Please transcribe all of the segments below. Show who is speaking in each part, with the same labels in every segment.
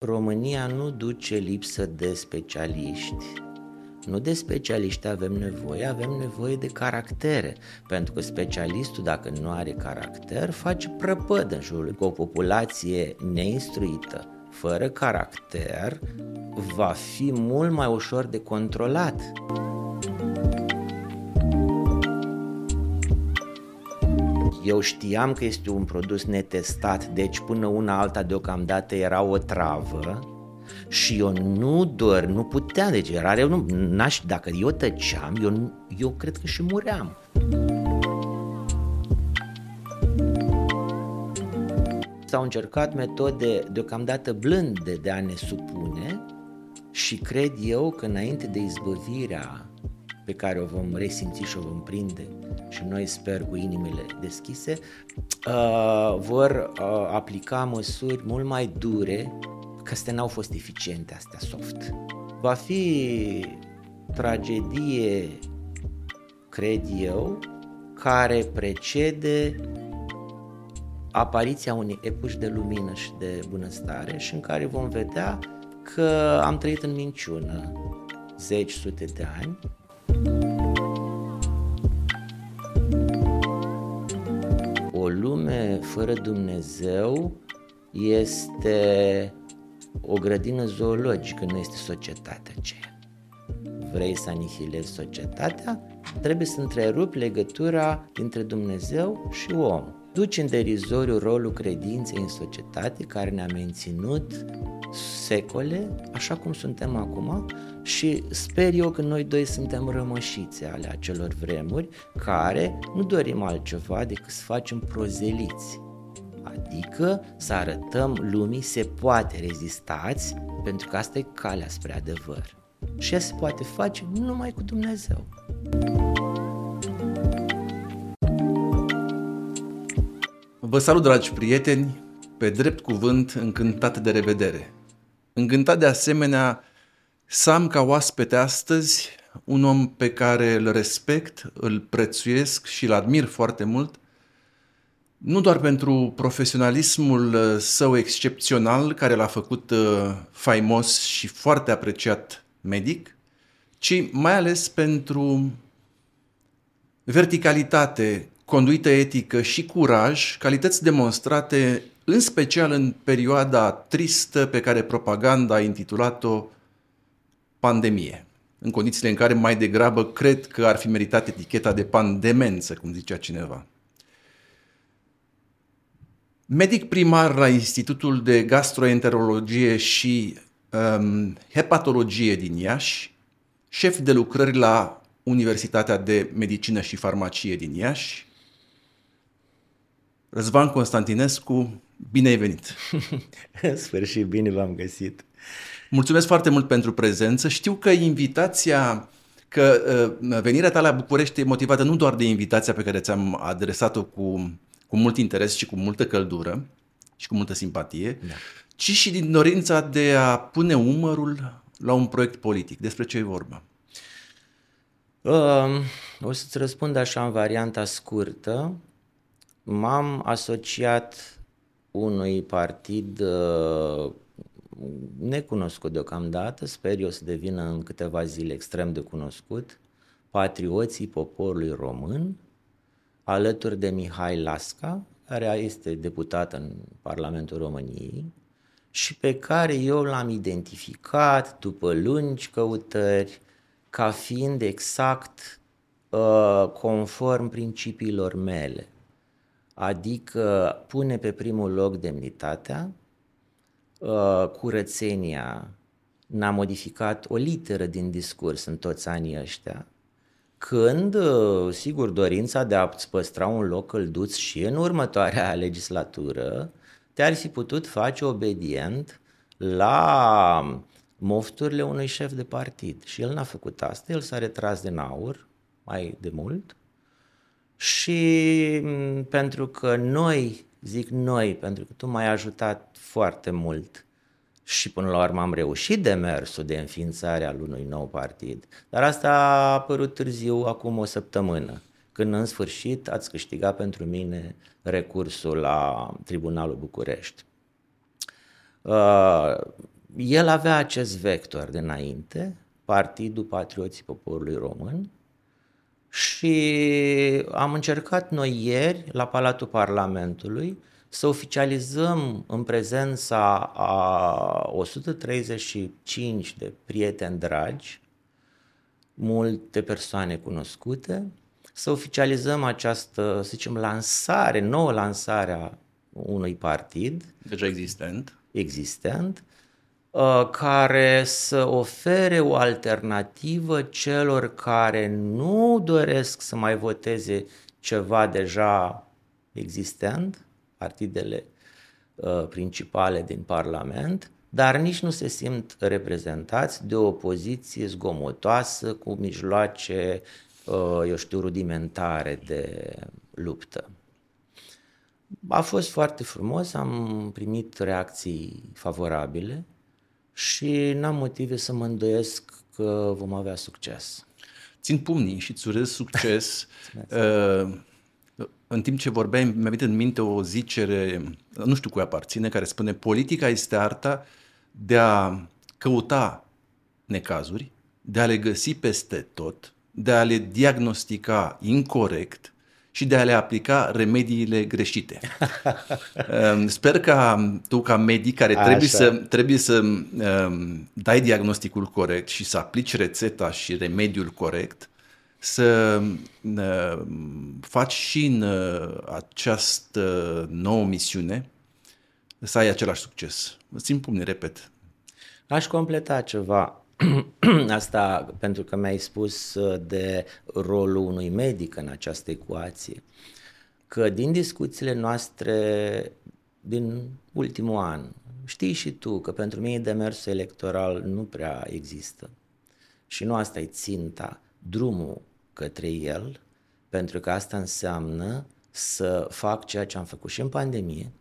Speaker 1: România nu duce lipsă de specialiști. Nu de specialiști avem nevoie, avem nevoie de caractere, pentru că specialistul, dacă nu are caracter, face prăpăd în jurul. Cu o populație neinstruită, fără caracter, va fi mult mai ușor de controlat. Eu știam că este un produs netestat, deci până una alta deocamdată era o travă și eu nu doar, nu puteam, deci era rău, nu, n-aș, dacă eu tăceam, eu, eu cred că și muream. S-au încercat metode deocamdată blânde de a ne supune și cred eu că înainte de izbăvirea pe care o vom resimți și o vom prinde și noi sper cu inimile deschise, uh, vor uh, aplica măsuri mult mai dure, că astea n-au fost eficiente, astea soft. Va fi tragedie, cred eu, care precede apariția unei epoci de lumină și de bunăstare și în care vom vedea că am trăit în minciună zeci, sute de ani o lume fără Dumnezeu este o grădină zoologică, nu este societatea aceea. Vrei să anihilezi societatea? Trebuie să întrerupi legătura dintre Dumnezeu și om. Duci în derizoriu rolul credinței în societate care ne-a menținut secole, așa cum suntem acum, și sper eu că noi doi suntem rămășițe ale acelor vremuri care nu dorim altceva decât să facem prozeliți. Adică să arătăm lumii se poate rezistați pentru că asta e calea spre adevăr. Și ea se poate face numai cu Dumnezeu.
Speaker 2: Vă salut, dragi prieteni, pe drept cuvânt încântat de revedere. Încântat de asemenea să am ca oaspete astăzi un om pe care îl respect, îl prețuiesc și îl admir foarte mult, nu doar pentru profesionalismul uh, său excepțional, care l-a făcut uh, faimos și foarte apreciat medic, ci mai ales pentru verticalitate, conduită etică și curaj, calități demonstrate în special în perioada tristă pe care propaganda a intitulat-o pandemie, în condițiile în care mai degrabă cred că ar fi meritat eticheta de pandemență, cum zicea cineva. Medic primar la Institutul de Gastroenterologie și um, Hepatologie din Iași, șef de lucrări la Universitatea de Medicină și Farmacie din Iași, Răzvan Constantinescu, bine ai venit!
Speaker 1: În sfârșit, bine v-am găsit!
Speaker 2: Mulțumesc foarte mult pentru prezență. Știu că invitația, că uh, venirea ta la București e motivată nu doar de invitația pe care ți-am adresat-o cu, cu mult interes și cu multă căldură și cu multă simpatie, da. ci și din dorința de a pune umărul la un proiect politic. Despre ce e vorba?
Speaker 1: Uh, o să-ți răspund așa în varianta scurtă. M-am asociat unui partid uh, necunoscut deocamdată, sper eu să devină în câteva zile extrem de cunoscut, patrioții poporului român, alături de Mihai Lasca, care este deputat în Parlamentul României și pe care eu l-am identificat după lungi căutări ca fiind exact uh, conform principiilor mele. Adică pune pe primul loc demnitatea, Uh, curățenia. N-a modificat o literă din discurs în toți anii ăștia, când, uh, sigur, dorința de a-ți păstra un loc călduț și în următoarea legislatură te-ar fi putut face obedient la mofturile unui șef de partid. Și el n-a făcut asta, el s-a retras din aur mai de mult și mm, pentru că noi Zic noi, pentru că tu m-ai ajutat foarte mult și până la urmă am reușit demersul de înființare al unui nou partid. Dar asta a apărut târziu, acum o săptămână, când în sfârșit ați câștigat pentru mine recursul la Tribunalul București. Uh, el avea acest vector de înainte, Partidul Patrioții Poporului Român, și am încercat noi ieri, la Palatul Parlamentului, să oficializăm în prezența a 135 de prieteni dragi, multe persoane cunoscute, să oficializăm această, să zicem, lansare, nouă lansare a unui partid.
Speaker 2: Deja existent.
Speaker 1: Existent, uh, care să ofere o alternativă celor care nu doresc să mai voteze ceva deja existent, partidele uh, principale din Parlament, dar nici nu se simt reprezentați de o opoziție zgomotoasă cu mijloace, uh, eu știu, rudimentare de luptă. A fost foarte frumos, am primit reacții favorabile și n-am motive să mă îndoiesc că vom avea succes.
Speaker 2: Țin pumnii și îți urez succes. uh, în timp ce vorbeai, mi-a venit în minte o zicere, nu știu cui aparține, care spune politica este arta de a căuta necazuri, de a le găsi peste tot, de a le diagnostica incorrect și de a le aplica remediile greșite. Sper ca tu, ca medic care trebuie să, trebuie să um, dai diagnosticul corect și să aplici rețeta și remediul corect, să uh, faci și în uh, această nouă misiune să ai același succes. Țin pumni, repet.
Speaker 1: Aș completa ceva. Asta pentru că mi-ai spus uh, de rolul unui medic în această ecuație. Că din discuțiile noastre din ultimul an, știi și tu că pentru mine demersul electoral nu prea există. Și nu asta e ținta, drumul către el, pentru că asta înseamnă să fac ceea ce am făcut și în pandemie,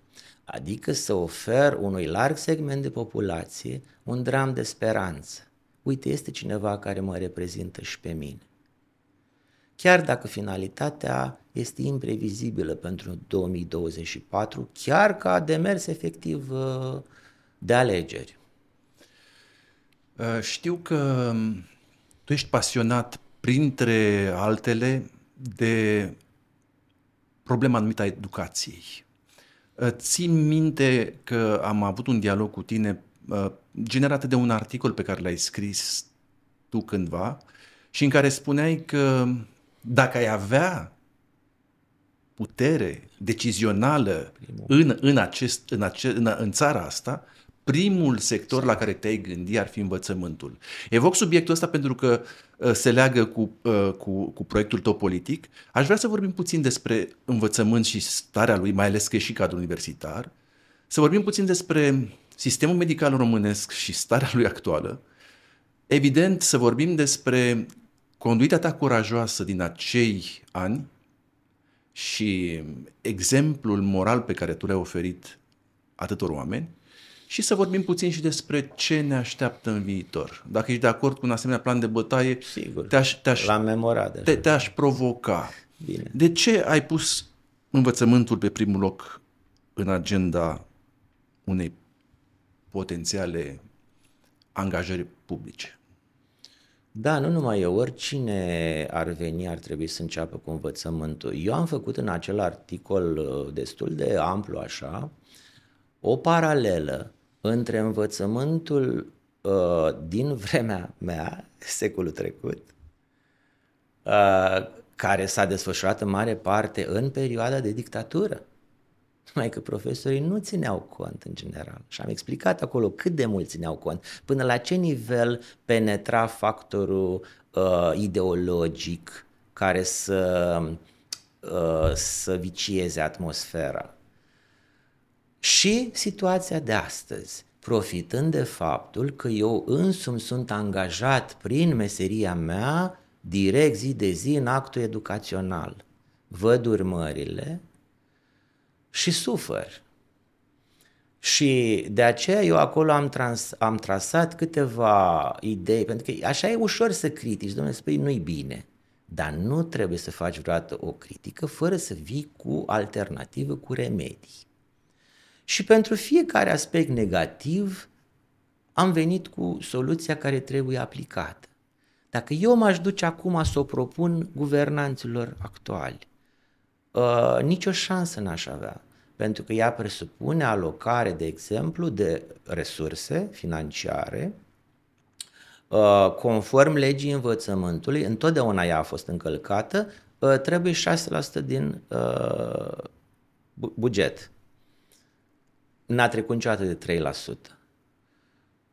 Speaker 1: adică să ofer unui larg segment de populație un dram de speranță. Uite, este cineva care mă reprezintă și pe mine. Chiar dacă finalitatea este imprevizibilă pentru 2024, chiar ca demers efectiv uh, de alegeri.
Speaker 2: Uh, știu că um, tu ești pasionat, printre altele, de problema anumită a educației. Uh, țin minte că am avut un dialog cu tine uh, generat de un articol pe care l-ai scris tu cândva și în care spuneai că dacă ai avea putere decizională în, în, acest, în, ace, în, în țara asta, primul sector la care te-ai gândi ar fi învățământul. Evoc subiectul ăsta pentru că uh, se leagă cu, uh, cu, cu proiectul tău politic. Aș vrea să vorbim puțin despre învățământ și starea lui, mai ales că e și cadrul universitar. Să vorbim puțin despre sistemul medical românesc și starea lui actuală. Evident, să vorbim despre conduita ta curajoasă din acei ani și exemplul moral pe care tu l-ai oferit atâtor oameni și să vorbim puțin și despre ce ne așteaptă în viitor. Dacă ești de acord cu un asemenea plan de bătaie,
Speaker 1: Sigur,
Speaker 2: te-aș, te-aș,
Speaker 1: l-am memorat
Speaker 2: Te, te-aș provoca.
Speaker 1: Bine.
Speaker 2: De ce ai pus învățământul pe primul loc în agenda unei potențiale angajări publice?
Speaker 1: Da, nu numai eu, oricine ar veni ar trebui să înceapă cu învățământul. Eu am făcut în acel articol uh, destul de amplu așa, o paralelă între învățământul uh, din vremea mea, secolul trecut, uh, care s-a desfășurat în mare parte în perioada de dictatură. Numai că profesorii nu țineau cont în general. Și am explicat acolo cât de mult țineau cont, până la ce nivel penetra factorul uh, ideologic care să, uh, să vicieze atmosfera. Și situația de astăzi, profitând de faptul că eu însumi sunt angajat prin meseria mea direct zi de zi în actul educațional. Văd urmările și sufăr. Și de aceea eu acolo am, trans, am trasat câteva idei, pentru că așa e ușor să critici, domnule, spui nu-i bine. Dar nu trebuie să faci vreodată o critică fără să vii cu alternativă, cu remedii. Și pentru fiecare aspect negativ am venit cu soluția care trebuie aplicată. Dacă eu m-aș duce acum să o propun guvernanților actuali, uh, nicio șansă n-aș avea, pentru că ea presupune alocare, de exemplu, de resurse financiare, uh, conform legii învățământului, întotdeauna ea a fost încălcată, uh, trebuie 6% din uh, buget. N-a trecut niciodată de 3%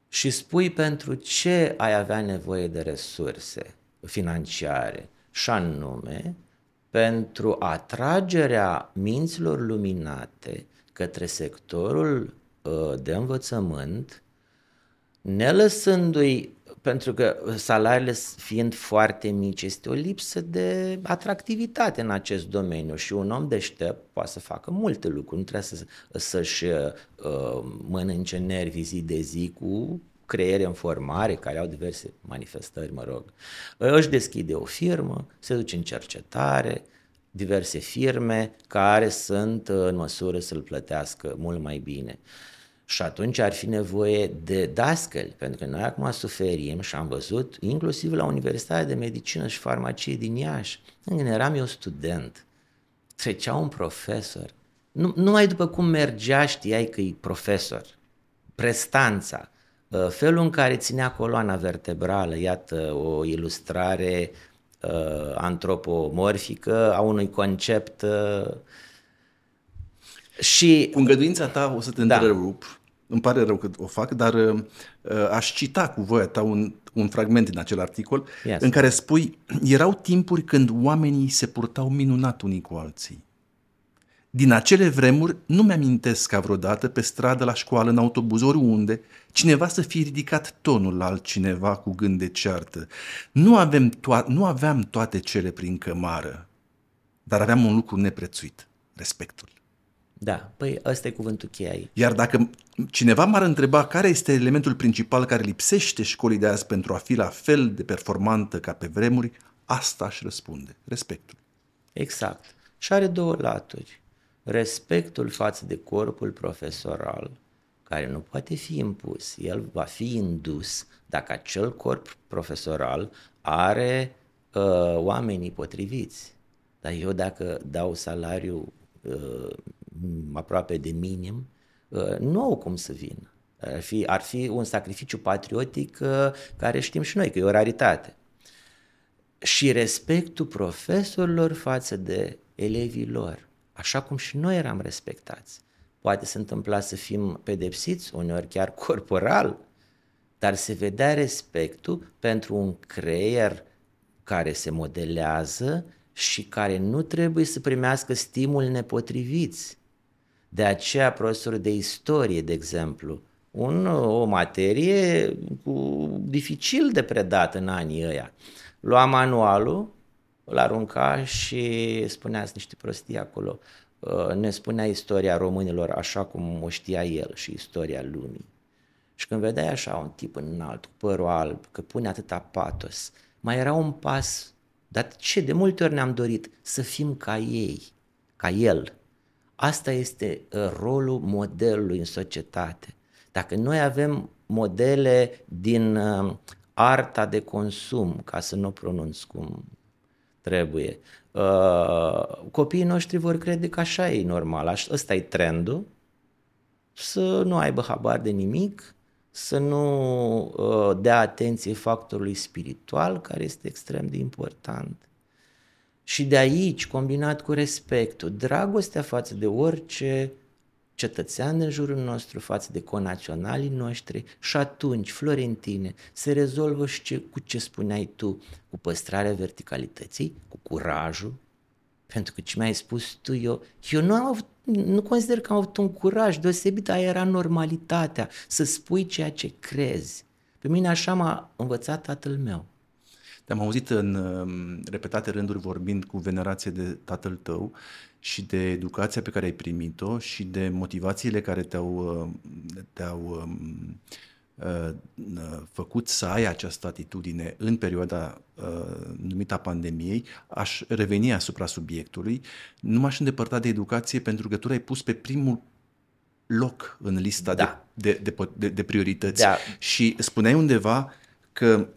Speaker 1: și spui pentru ce ai avea nevoie de resurse financiare și anume pentru atragerea minților luminate către sectorul uh, de învățământ, ne lăsându-i, pentru că salariile fiind foarte mici, este o lipsă de atractivitate în acest domeniu și un om deștept poate să facă multe lucruri, nu trebuie să, să-și uh, mănânce nervii zi de zi cu creiere în formare, care au diverse manifestări, mă rog. Își deschide o firmă, se duce în cercetare, diverse firme care sunt în măsură să-l plătească mult mai bine. Și atunci ar fi nevoie de dascăli, pentru că noi acum suferim și am văzut, inclusiv la Universitatea de Medicină și Farmacie din Iași, când eram eu student, trecea un profesor, nu, numai după cum mergea știai că e profesor, prestanța, Uh, felul în care ținea coloana vertebrală, iată o ilustrare uh, antropomorfică a unui concept uh, și...
Speaker 2: Cu îngăduința ta o să te da. întrerup, îmi pare rău că o fac, dar uh, aș cita cu voia ta un, un fragment din acel articol yes. în care spui, erau timpuri când oamenii se purtau minunat unii cu alții. Din acele vremuri nu mi-amintesc ca vreodată pe stradă, la școală, în autobuz, oriunde, cineva să fie ridicat tonul la altcineva cu gând de ceartă. Nu, avem to- nu aveam toate cele prin cămară, dar aveam un lucru neprețuit, respectul.
Speaker 1: Da, păi ăsta e cuvântul cheie
Speaker 2: Iar dacă cineva m-ar întreba care este elementul principal care lipsește școlii de azi pentru a fi la fel de performantă ca pe vremuri, asta aș răspunde, respectul.
Speaker 1: Exact. Și are două laturi respectul față de corpul profesoral, care nu poate fi impus, el va fi indus dacă acel corp profesoral are uh, oamenii potriviți. Dar eu dacă dau salariu uh, aproape de minim, uh, nu au cum să vin. Ar fi, ar fi un sacrificiu patriotic uh, care știm și noi că e o raritate. Și respectul profesorilor față de elevii lor așa cum și noi eram respectați. Poate se întâmpla să fim pedepsiți, uneori chiar corporal, dar se vedea respectul pentru un creier care se modelează și care nu trebuie să primească stimul nepotriviți. De aceea, profesorul de istorie, de exemplu, un, o materie cu, dificil de predat în anii ăia. Lua manualul, îl arunca și spunea niște prostii acolo. Uh, ne spunea istoria românilor așa cum o știa el și istoria lumii. Și când vedeai așa un tip înalt, cu părul alb, că pune atâta patos, mai era un pas, dar ce de multe ori ne-am dorit? Să fim ca ei, ca el. Asta este uh, rolul modelului în societate. Dacă noi avem modele din uh, arta de consum, ca să nu pronunț cum trebuie. Uh, copiii noștri vor crede că așa e normal, ăsta e trendul, să nu aibă habar de nimic, să nu uh, dea atenție factorului spiritual, care este extrem de important. Și de aici, combinat cu respectul, dragostea față de orice cetățean în jurul nostru față de conaționalii noștri și atunci, Florentine, se rezolvă și ce, cu ce spuneai tu, cu păstrarea verticalității, cu curajul, pentru că ce mi-ai spus tu, eu, eu nu am avut, nu consider că am avut un curaj deosebit, aia era normalitatea, să spui ceea ce crezi. Pe mine așa m-a învățat tatăl meu.
Speaker 2: Te-am auzit în um, repetate rânduri vorbind cu venerație de tatăl tău și de educația pe care ai primit-o și de motivațiile care te-au, uh, te-au um, uh, făcut să ai această atitudine în perioada uh, numită pandemiei, aș reveni asupra subiectului. Nu m-aș îndepărta de educație pentru că tu ai pus pe primul loc în lista
Speaker 1: Da.
Speaker 2: de, de, de, de, de priorități.
Speaker 1: Da.
Speaker 2: Și spuneai undeva că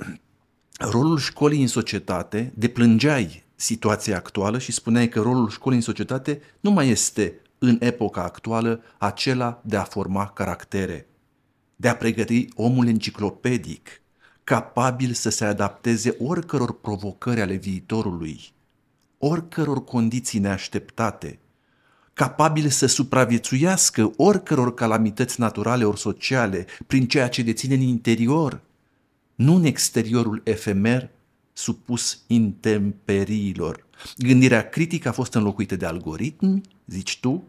Speaker 2: rolul școlii în societate, deplângeai situația actuală și spuneai că rolul școlii în societate nu mai este în epoca actuală acela de a forma caractere, de a pregăti omul enciclopedic, capabil să se adapteze oricăror provocări ale viitorului, oricăror condiții neașteptate, capabil să supraviețuiască oricăror calamități naturale ori sociale prin ceea ce deține în interior, nu în exteriorul efemer supus intemperiilor. Gândirea critică a fost înlocuită de algoritmi, zici tu,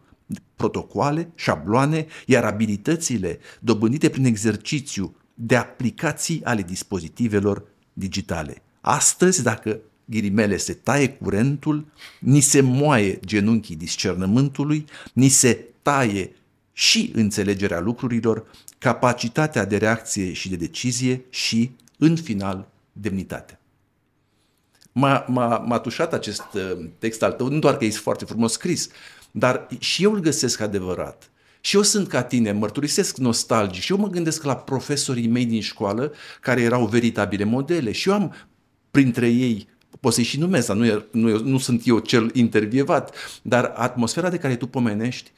Speaker 2: protocoale, șabloane, iar abilitățile dobândite prin exercițiu de aplicații ale dispozitivelor digitale. Astăzi, dacă ghilimele se taie curentul, ni se moaie genunchii discernământului, ni se taie și înțelegerea lucrurilor, capacitatea de reacție și de decizie și, în final, demnitatea. M-a, m-a, m-a tușat acest uh, text al tău, nu doar că e foarte frumos scris, dar și eu îl găsesc adevărat. Și eu sunt ca tine, mărturisesc nostalgic și eu mă gândesc la profesorii mei din școală care erau veritabile modele și eu am printre ei pot să-i și numesc, dar nu, e, nu, nu sunt eu cel intervievat, dar atmosfera de care tu pomenești um,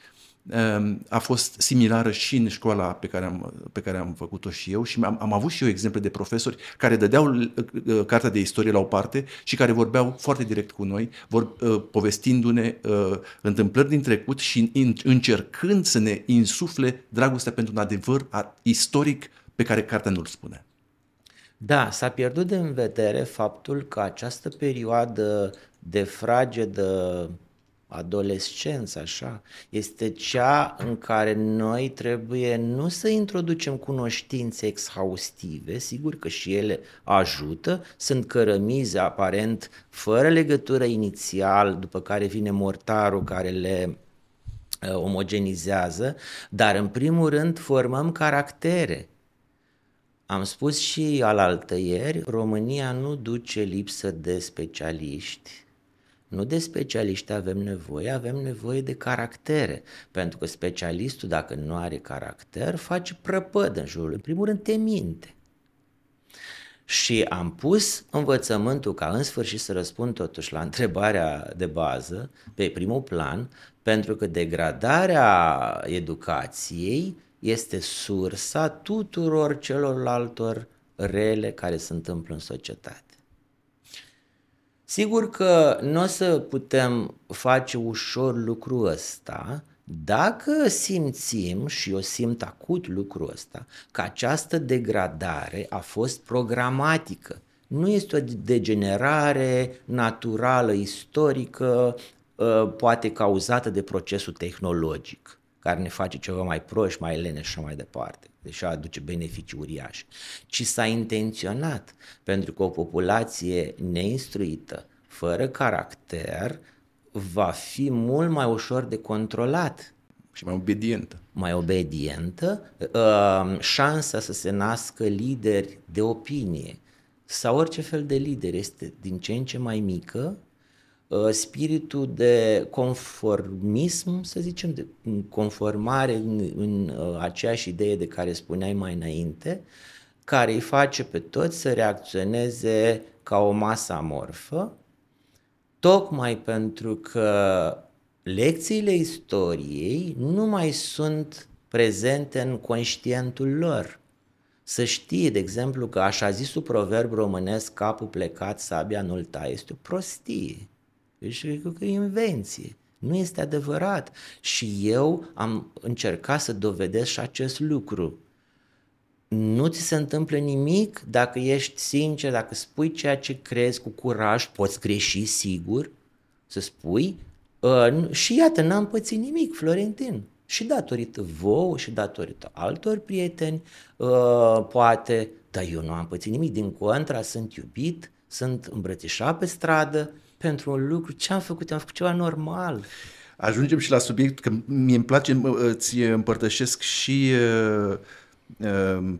Speaker 2: a fost similară și în școala pe care am, pe care am făcut-o și eu și am, am avut și eu exemple de profesori care dădeau uh, uh, cartea de istorie la o parte și care vorbeau foarte direct cu noi, vor, uh, povestindu-ne întâmplări din trecut și încercând să ne insufle dragostea pentru un adevăr istoric pe care cartea nu-l spune.
Speaker 1: Da, s-a pierdut de în vedere faptul că această perioadă de fragedă adolescență, așa, este cea în care noi trebuie nu să introducem cunoștințe exhaustive, sigur că și ele ajută, sunt cărămize aparent fără legătură inițial, după care vine mortarul care le uh, omogenizează, dar în primul rând formăm caractere, am spus și alaltă ieri, România nu duce lipsă de specialiști. Nu de specialiști avem nevoie, avem nevoie de caractere. Pentru că specialistul, dacă nu are caracter, face prăpăd în jurul. În primul rând, te minte. Și am pus învățământul ca în sfârșit să răspund totuși la întrebarea de bază pe primul plan, pentru că degradarea educației este sursa tuturor celorlaltor rele care se întâmplă în societate. Sigur că nu o să putem face ușor lucrul ăsta dacă simțim, și eu simt acut lucrul ăsta, că această degradare a fost programatică. Nu este o degenerare naturală, istorică, ă, poate cauzată de procesul tehnologic care ne face ceva mai proști, mai lene și așa mai departe, deși aduce beneficii uriașe, ci s-a intenționat, pentru că o populație neinstruită, fără caracter, va fi mult mai ușor de controlat.
Speaker 2: Și mai obedientă.
Speaker 1: Mai obedientă, uh, șansa să se nască lideri de opinie sau orice fel de lider este din ce în ce mai mică Uh, spiritul de conformism, să zicem, de conformare în, în uh, aceeași idee de care spuneai mai înainte, care îi face pe toți să reacționeze ca o masă amorfă, tocmai pentru că lecțiile istoriei nu mai sunt prezente în conștientul lor. Să știe, de exemplu, că așa zisul proverb românesc, capul plecat, sabia nu-l taie, este o prostie. Deci cred că e invenție. Nu este adevărat. Și eu am încercat să dovedesc și acest lucru. Nu ți se întâmplă nimic dacă ești sincer, dacă spui ceea ce crezi cu curaj, poți greși sigur, să spui. Uh, și iată, n-am pățit nimic, Florentin. Și datorită vouă și datorită altor prieteni, uh, poate, dar eu nu am pățit nimic. Din contra, sunt iubit, sunt îmbrățișat pe stradă, pentru un lucru, ce am făcut? Am făcut ceva normal.
Speaker 2: Ajungem și la subiect, că mie îmi place, îți împărtășesc și uh, uh,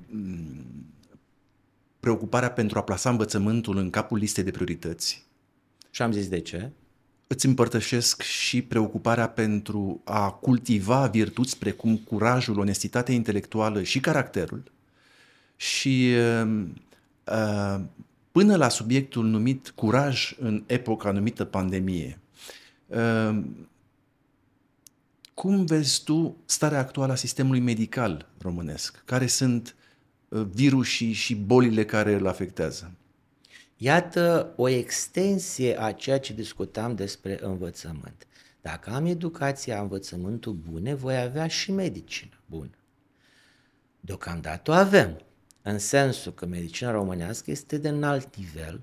Speaker 2: preocuparea pentru a plasa învățământul în capul listei de priorități.
Speaker 1: Și am zis de ce?
Speaker 2: îți împărtășesc și preocuparea pentru a cultiva virtuți precum curajul, onestitatea intelectuală și caracterul. Și uh, până la subiectul numit curaj în epoca numită pandemie, uh, cum vezi tu starea actuală a sistemului medical românesc? Care sunt uh, virusii și bolile care îl afectează?
Speaker 1: Iată o extensie a ceea ce discutam despre învățământ. Dacă am educația, învățământul bune, voi avea și medicină bună. Deocamdată o avem, în sensul că medicina românească este de înalt nivel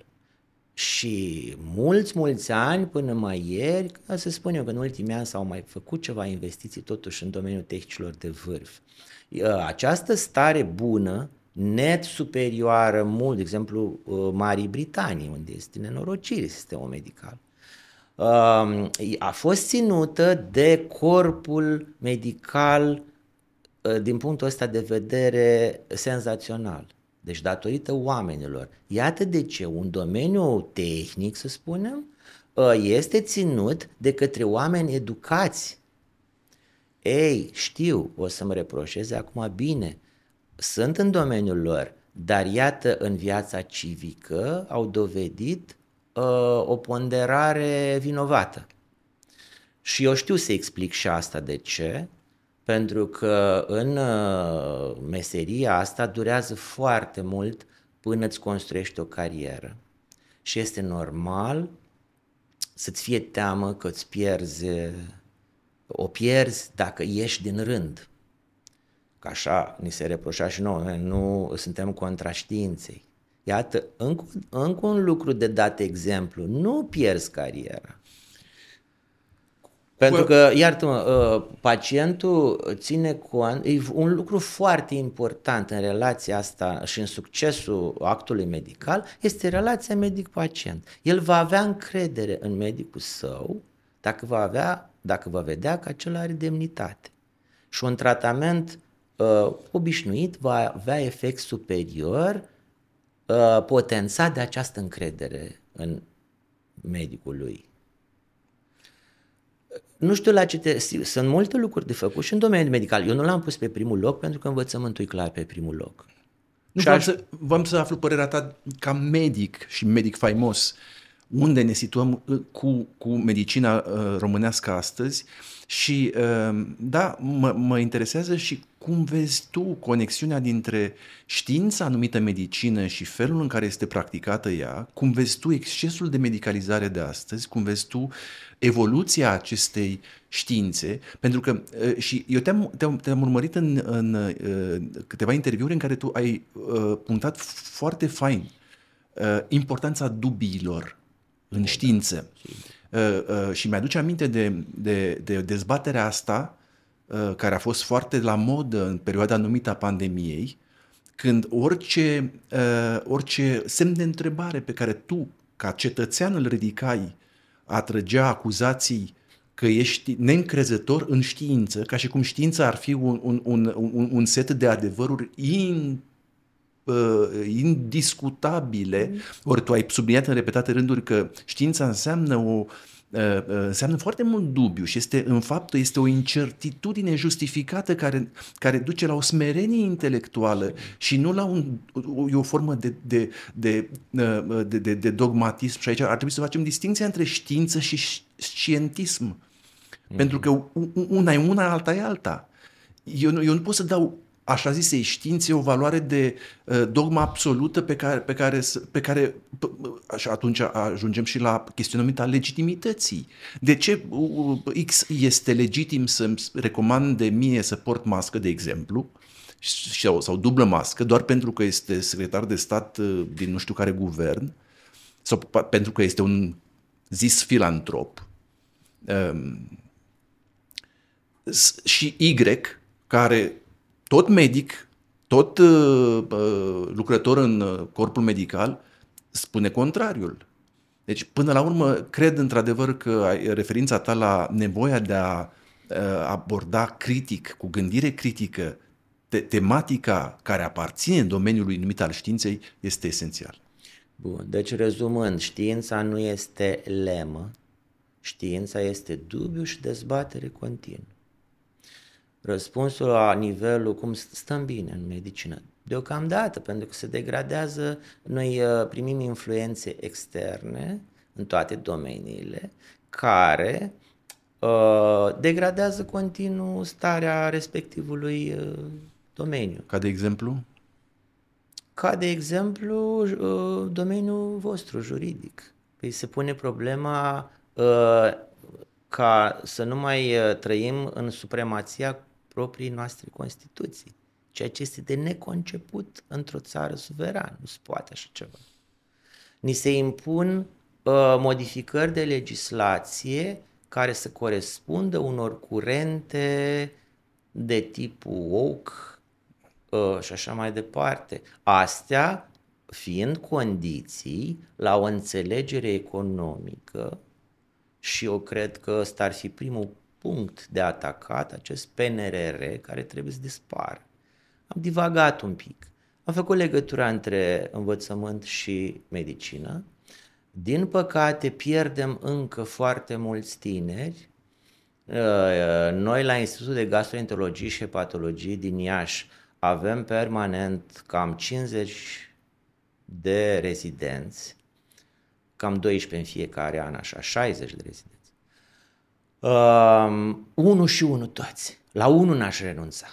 Speaker 1: și mulți, mulți ani până mai ieri, ca să spun eu că în ultimii ani s-au mai făcut ceva investiții totuși în domeniul tehnicilor de vârf. Această stare bună net superioară mult, de exemplu, uh, Marii Britanii, unde este nenorocire sistemul medical. Um, a fost ținută de corpul medical uh, din punctul ăsta de vedere senzațional. Deci datorită oamenilor. Iată de ce un domeniu tehnic, să spunem, uh, este ținut de către oameni educați. Ei, știu, o să mă reproșeze acum bine, sunt în domeniul lor, dar iată în viața civică au dovedit uh, o ponderare vinovată. Și eu știu să explic și asta de ce, pentru că în uh, meseria asta durează foarte mult până îți construiești o carieră. Și este normal să-ți fie teamă că îți pierzi, o pierzi dacă ieși din rând. Că așa ni se reproșa și nouă, nu suntem contra științei. Iată, încă, încă un lucru de dat exemplu, nu pierzi cariera. Pentru că, iartă-mă, ă, pacientul ține cont, e un lucru foarte important în relația asta și în succesul actului medical, este relația medic-pacient. El va avea încredere în medicul său dacă va, avea, dacă va vedea că acela are demnitate. Și un tratament uh, obișnuit va avea efect superior uh, potențat de această încredere în medicul lui. Nu știu la ce te... Sunt multe lucruri de făcut și în domeniul medical. Eu nu l-am pus pe primul loc pentru că învățământul e clar pe primul loc.
Speaker 2: Nu, vreau, aș... să, vreau să aflu părerea ta ca medic și medic faimos. Unde ne situăm uh, cu, cu medicina uh, românească astăzi și uh, da, mă, mă interesează și cum vezi tu conexiunea dintre știința numită medicină și felul în care este practicată ea, cum vezi tu excesul de medicalizare de astăzi, cum vezi tu evoluția acestei științe, pentru că și eu te-am, te-am, te-am urmărit în, în câteva interviuri în care tu ai punctat foarte fain importanța dubiilor în știință. Uh, uh, și mi-aduce aminte de, de, de dezbaterea asta, uh, care a fost foarte la modă în perioada numită a pandemiei, când orice, uh, orice semn de întrebare pe care tu, ca cetățean, îl ridicai, atrăgea acuzații că ești neîncrezător în știință, ca și cum știința ar fi un, un, un, un, un set de adevăruri in, uh, indiscutabile, mm. ori tu ai subliniat în repetate rânduri că știința înseamnă o uh, uh, înseamnă foarte mult dubiu și este în fapt este o incertitudine justificată care, care duce la o smerenie intelectuală și nu la un, o, o formă de, de, de, uh, de, de, de dogmatism și aici ar trebui să facem distinția între știință și scientism. Mm. Pentru că una e una, alta e alta. Eu, eu nu pot să dau așa zisei științe o valoare de uh, dogma absolută pe care, pe care, pe care și atunci ajungem și la chestionământul legitimității. De ce X este legitim să-mi recomande mie să port mască, de exemplu, sau, sau dublă mască, doar pentru că este secretar de stat uh, din nu știu care guvern, sau pentru că este un zis filantrop, um, și Y, care tot medic, tot uh, uh, lucrător în uh, corpul medical, spune contrariul. Deci, până la urmă, cred într-adevăr că ai referința ta la nevoia de a uh, aborda critic, cu gândire critică, te- tematica care aparține domeniului numit al științei este esențial.
Speaker 1: Bun, deci rezumând, știința nu este lemă, Știința este dubiu și dezbatere continuă. Răspunsul la nivelul cum stăm bine în medicină. Deocamdată, pentru că se degradează, noi uh, primim influențe externe în toate domeniile care uh, degradează continuu starea respectivului uh, domeniu.
Speaker 2: Ca de exemplu?
Speaker 1: Ca de exemplu uh, domeniul vostru juridic. Păi se pune problema uh, ca să nu mai uh, trăim în supremația proprii noastre Constituții, ceea ce este de neconceput într-o țară suverană. Nu se poate așa ceva. Ni se impun uh, modificări de legislație care să corespundă unor curente de tipul woke uh, și așa mai departe. Astea fiind condiții la o înțelegere economică și eu cred că ăsta ar fi primul punct de atacat, acest PNRR care trebuie să dispară. Am divagat un pic. Am făcut legătura între învățământ și medicină. Din păcate, pierdem încă foarte mulți tineri. Uh, noi, la Institutul de Gastroenterologie și Hepatologie din Iași, avem permanent cam 50 de rezidenți, cam 12 în fiecare an, așa, 60 de rezidenți. Uh, unul și unul toți. La unul n-aș renunța.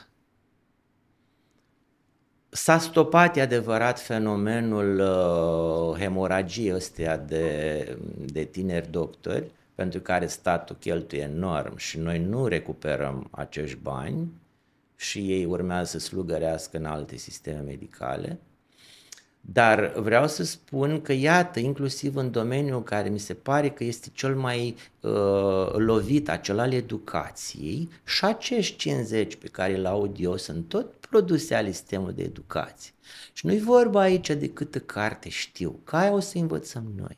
Speaker 1: S-a stopat, e adevărat, fenomenul uh, hemoragiei ăstea de, de tineri doctori, pentru care statul cheltuie enorm și noi nu recuperăm acești bani și ei urmează să slugărească în alte sisteme medicale. Dar vreau să spun că, iată, inclusiv în domeniul care mi se pare că este cel mai uh, lovit, acela al educației, și acești 50 pe care îl aud eu sunt tot produse ale sistemului de educație. Și nu-i vorba aici de câtă carte știu, că aia o să învățăm noi.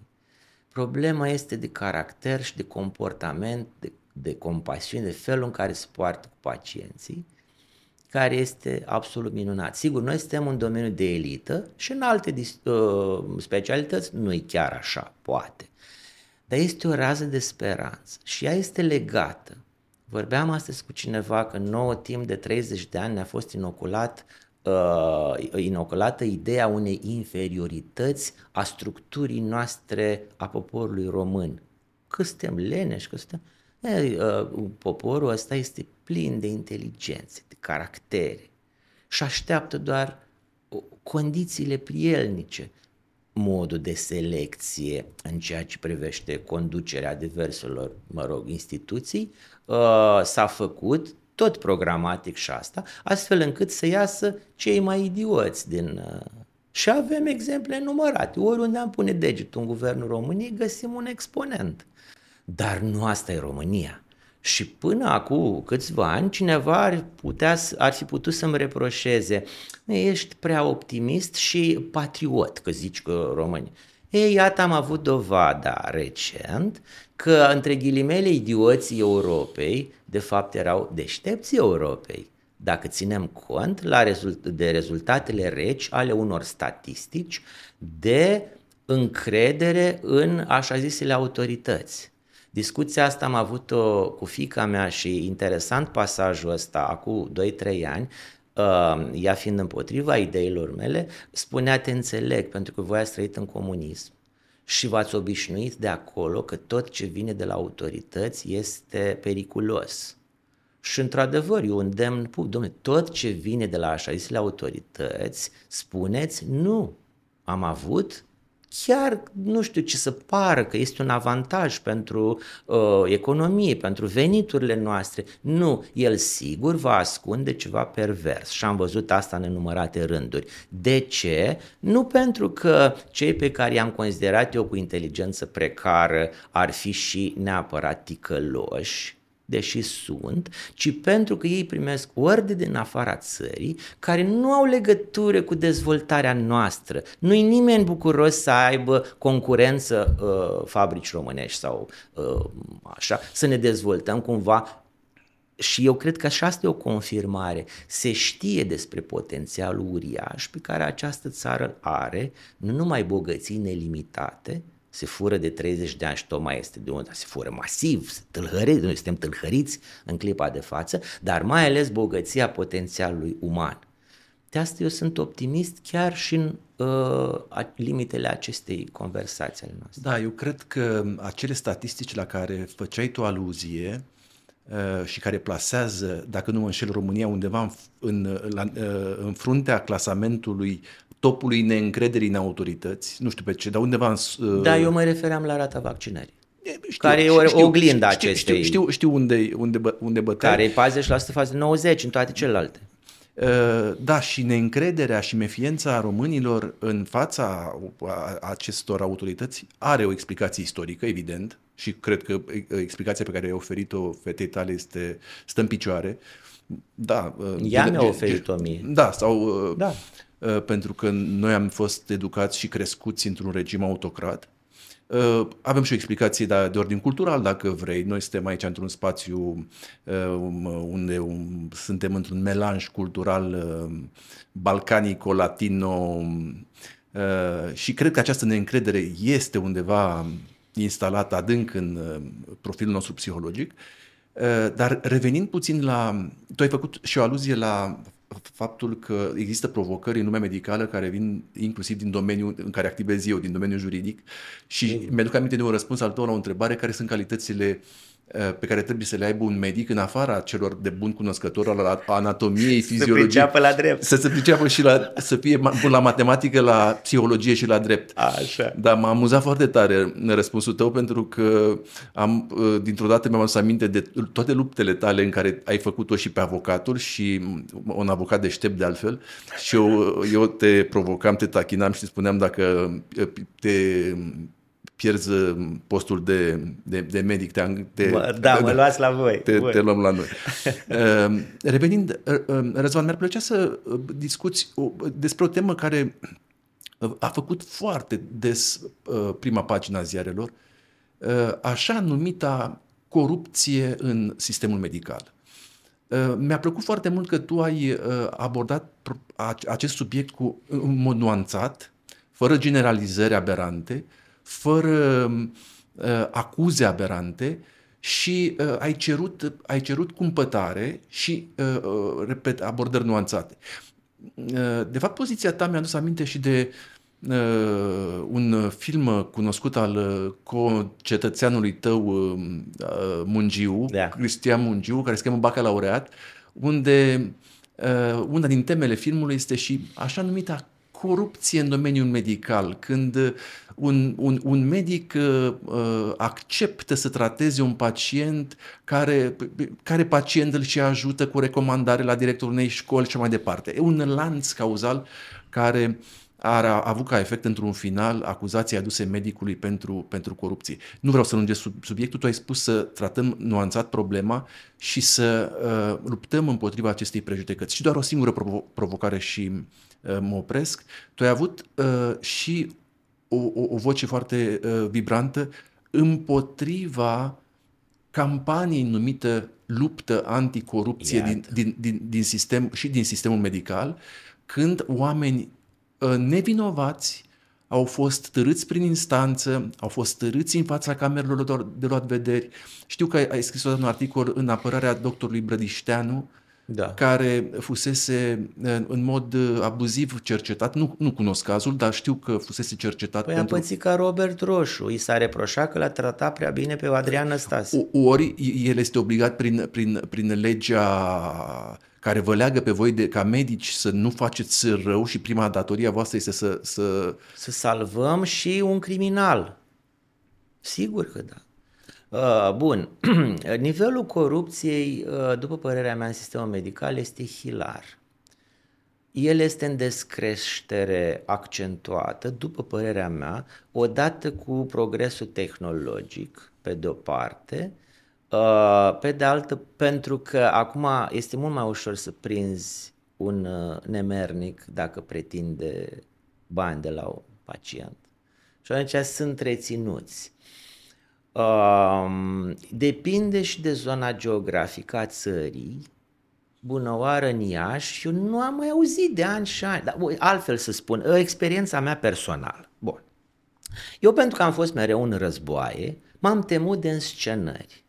Speaker 1: Problema este de caracter și de comportament, de, de compasiune, de felul în care se poartă cu pacienții care este absolut minunat. Sigur, noi suntem în domeniul de elită și în alte uh, specialități nu e chiar așa, poate. Dar este o rază de speranță și ea este legată. Vorbeam astăzi cu cineva că nouă timp de 30 de ani ne-a fost inoculat uh, inoculată ideea unei inferiorități a structurii noastre a poporului român. Că suntem leneși, că suntem... E, uh, poporul ăsta este plin de inteligență, caractere și așteaptă doar condițiile prielnice, modul de selecție în ceea ce privește conducerea diverselor, mă rog, instituții, uh, s-a făcut tot programatic și asta, astfel încât să iasă cei mai idioți din... Uh, și avem exemple numărate. Oriunde am pune degetul în guvernul României, găsim un exponent. Dar nu asta e România. Și până acum câțiva ani, cineva ar, putea, ar fi putut să-mi reproșeze ești prea optimist și patriot, că zici că români. Ei, iată, am avut dovada recent că, între ghilimele, idioții Europei, de fapt, erau deștepții Europei. Dacă ținem cont la rezult- de rezultatele reci ale unor statistici de încredere în așa zisele autorități. Discuția asta am avut-o cu fica mea și interesant pasajul ăsta, acum 2-3 ani, uh, ea fiind împotriva ideilor mele, spunea te înțeleg pentru că voi ați trăit în comunism și v-ați obișnuit de acolo că tot ce vine de la autorități este periculos. Și într-adevăr, eu îndemn, domnule, tot ce vine de la așa zisele autorități, spuneți nu. Am avut chiar nu știu ce să pară că este un avantaj pentru uh, economie, pentru veniturile noastre. Nu, el sigur va ascunde ceva pervers și am văzut asta în nenumărate rânduri. De ce? Nu pentru că cei pe care i-am considerat eu cu inteligență precară ar fi și neapărat ticăloși, deși sunt, ci pentru că ei primesc orde din afara țării care nu au legătură cu dezvoltarea noastră. Nu-i nimeni bucuros să aibă concurență uh, fabrici românești sau uh, așa, să ne dezvoltăm cumva și eu cred că așa este o confirmare. Se știe despre potențialul uriaș pe care această țară are, nu numai bogății nelimitate, se fură de 30 de ani și tot mai este de unde se fură masiv, tâlhări, noi suntem tâlhăriți în clipa de față, dar mai ales bogăția potențialului uman. De asta eu sunt optimist chiar și în uh, limitele acestei conversații ale noastre.
Speaker 2: Da, eu cred că acele statistici la care făceai tu aluzie uh, și care plasează, dacă nu mă înșel, România undeva în, în, la, uh, în fruntea clasamentului topului neîncrederii în autorități, nu știu pe ce, dar undeva în...
Speaker 1: Uh... Da, eu mă refeream la rata vaccinării. Știu, care e o știu, oglindă știu, acestei...
Speaker 2: Știu, știu, știu unde, unde, bă, unde bătai.
Speaker 1: Care e 40% față de 90 în toate celelalte.
Speaker 2: Uh, da, și neîncrederea și mefiența românilor în fața acestor autorități are o explicație istorică, evident, și cred că explicația pe care ai oferit-o fetei tale este, stă în picioare. Da.
Speaker 1: Uh, Ea mi-a oferit-o mie.
Speaker 2: Da, sau... Uh, da. Pentru că noi am fost educați și crescuți într-un regim autocrat Uh, avem și o explicație de, de ordin cultural, dacă vrei. Noi suntem aici într-un spațiu uh, unde um, suntem într-un melanj cultural uh, balcanico-latino și cred că această neîncredere este undeva instalată adânc în profilul nostru psihologic. Dar revenind puțin la... Tu ai făcut și o aluzie la faptul că există provocări în lumea medicală care vin inclusiv din domeniul în care activez eu, din domeniul juridic și mm. mi-aduc aminte de un răspuns al tău la o întrebare care sunt calitățile uh, pe care trebuie să le aibă un medic în afara celor de bun cunoscător al anatomiei, fiziologiei. Să
Speaker 1: se la drept.
Speaker 2: Să se priceapă și la, să fie bun la matematică, la psihologie și la drept.
Speaker 1: Așa.
Speaker 2: Dar m-a amuzat foarte tare răspunsul tău pentru că am, uh, dintr-o dată mi-am adus aminte de toate luptele tale în care ai făcut-o și pe avocatul și un avocat deștept de altfel și eu, eu te provocam, te tachinam și te spuneam dacă te pierzi postul de, de, de medic. Te,
Speaker 1: te, mă, da, mă luați la voi.
Speaker 2: Te, te luăm la noi. uh, revenind, uh, Răzvan, mi-ar plăcea să discuți o, despre o temă care a făcut foarte des uh, prima pagina ziarelor, uh, așa numita corupție în sistemul medical. Uh, mi-a plăcut foarte mult că tu ai uh, abordat acest subiect cu un mod nuanțat, fără generalizări aberante, fără uh, acuze aberante și ai, cerut, ai cerut cumpătare și, repet, abordări nuanțate. De fapt, poziția ta mi-a adus aminte și de uh, un film cunoscut al co-cetățeanului tău, uh, Mungiu, da. Cristian Mungiu, care se cheamă Bacalaureat, unde uh, una din temele filmului este și așa numita corupție în domeniul medical, când un, un, un medic uh, acceptă să trateze un pacient care, care pacient îl și ajută cu recomandare la directorul unei școli și mai departe. E un lanț cauzal care uh, a avut ca efect într-un final acuzații aduse medicului pentru, pentru corupție. Nu vreau să lungesc sub, subiectul, tu ai spus să tratăm nuanțat problema și să uh, luptăm împotriva acestei prejudecăți. Și doar o singură provo- provocare și uh, mă opresc. Tu ai avut uh, și o, o, o voce foarte uh, vibrantă împotriva campaniei numită luptă anticorupție din, din, din, din sistem și din sistemul medical, când oameni Ă, nevinovați au fost târâți prin instanță, au fost târâți în fața camerelor de luat vederi. Știu că ai, ai scris un articol în apărarea doctorului Brădișteanu, da. care fusese în mod abuziv cercetat. Nu, nu cunosc cazul, dar știu că fusese cercetat.
Speaker 1: Păi pentru... am pățit ca Robert Roșu. I s-a reproșat că l-a tratat prea bine pe Adrian Năstase.
Speaker 2: Ori el este obligat prin, prin, prin legea care vă leagă pe voi de, ca medici să nu faceți rău și prima datoria voastră este să... Să,
Speaker 1: să salvăm și un criminal. Sigur că da. Uh, bun, nivelul corupției, uh, după părerea mea, în sistemul medical este hilar. El este în descreștere accentuată, după părerea mea, odată cu progresul tehnologic, pe de-o parte, Uh, pe de altă, pentru că acum este mult mai ușor să prinzi un uh, nemernic dacă pretinde bani de la un pacient. Și atunci sunt reținuți. Um, depinde și de zona geografică a țării. Bună oară în Iași, eu nu am mai auzit de ani și ani, dar altfel să spun, experiența mea personală. Bun. Eu pentru că am fost mereu în războaie, m-am temut de înscenări.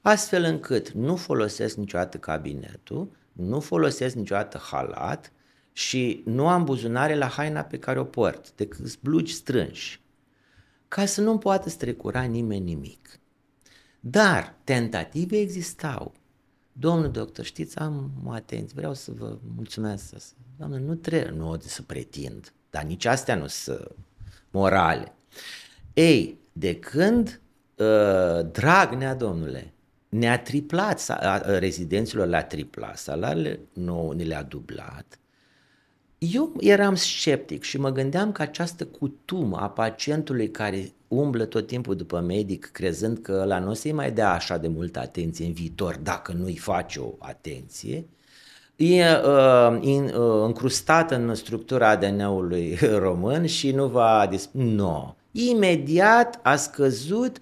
Speaker 1: Astfel încât nu folosesc niciodată cabinetul, nu folosesc niciodată halat și nu am buzunare la haina pe care o port, decât blugi strânși, ca să nu poată strecura nimeni nimic. Dar tentative existau. Domnul doctor, știți, am atenție, vreau să vă mulțumesc. Doamne, nu trebuie, nu să pretind, dar nici astea nu sunt morale. Ei, de când uh, Dragnea, domnule, ne-a triplat, rezidenților le-a triplat, salariile nu ni le-a dublat, eu eram sceptic și mă gândeam că această cutumă a pacientului care umblă tot timpul după medic, crezând că la nu o să-i mai dea așa de multă atenție în viitor dacă nu-i face o atenție, e uh, in, uh, încrustată în structura ADN-ului român și nu va... Dis- nu. No. Imediat a scăzut,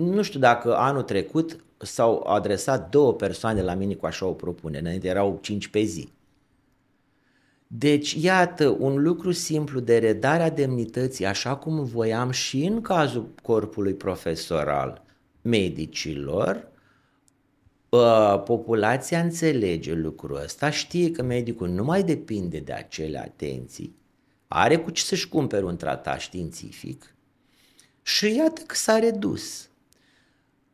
Speaker 1: nu știu dacă anul trecut s-au adresat două persoane la mine cu așa o propunere, înainte erau cinci pe zi. Deci, iată, un lucru simplu de redarea demnității, așa cum voiam și în cazul corpului profesoral medicilor, ă, populația înțelege lucrul ăsta, știe că medicul nu mai depinde de acele atenții, are cu ce să-și cumpere un tratat științific și iată că s-a redus.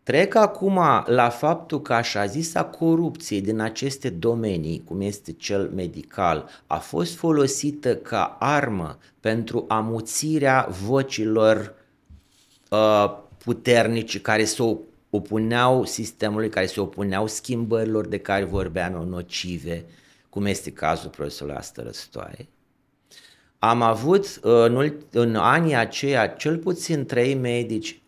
Speaker 1: Trec acum la faptul că așa zisa corupție din aceste domenii, cum este cel medical, a fost folosită ca armă pentru amuțirea vocilor uh, puternici care se opuneau sistemului, care se opuneau schimbărilor de care vorbeam nocive, cum este cazul profesorului Astărăstoaie. Am avut uh, în, în anii aceia cel puțin trei medici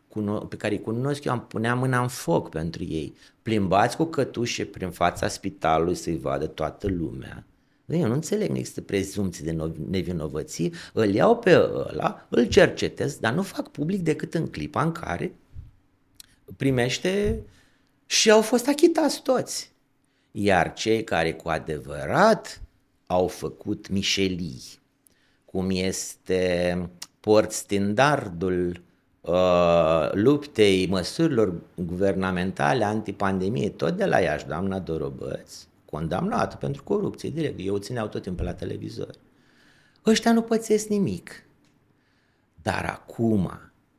Speaker 1: pe care îi cunosc eu, am punea mâna în foc pentru ei. Plimbați cu cătușe prin fața spitalului să-i vadă toată lumea. Eu nu înțeleg, nu există prezumții de nevinovăție, îl iau pe ăla, îl cercetez, dar nu fac public decât în clipa în care primește și au fost achitați toți. Iar cei care cu adevărat au făcut mișelii, cum este port standardul uh, luptei măsurilor guvernamentale antipandemie, tot de la Iași, doamna Dorobăț, condamnată pentru corupție, direct, eu o țineau tot timpul la televizor. Ăștia nu pățesc nimic. Dar acum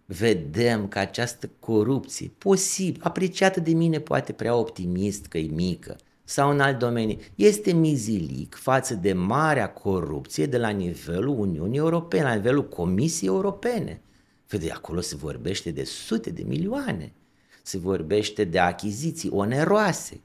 Speaker 1: vedem că această corupție, posibil, apreciată de mine poate prea optimist că e mică, sau în alt domeniu, este mizilic față de marea corupție de la nivelul Uniunii Europene, la nivelul Comisiei Europene. De acolo se vorbește de sute de milioane, se vorbește de achiziții oneroase,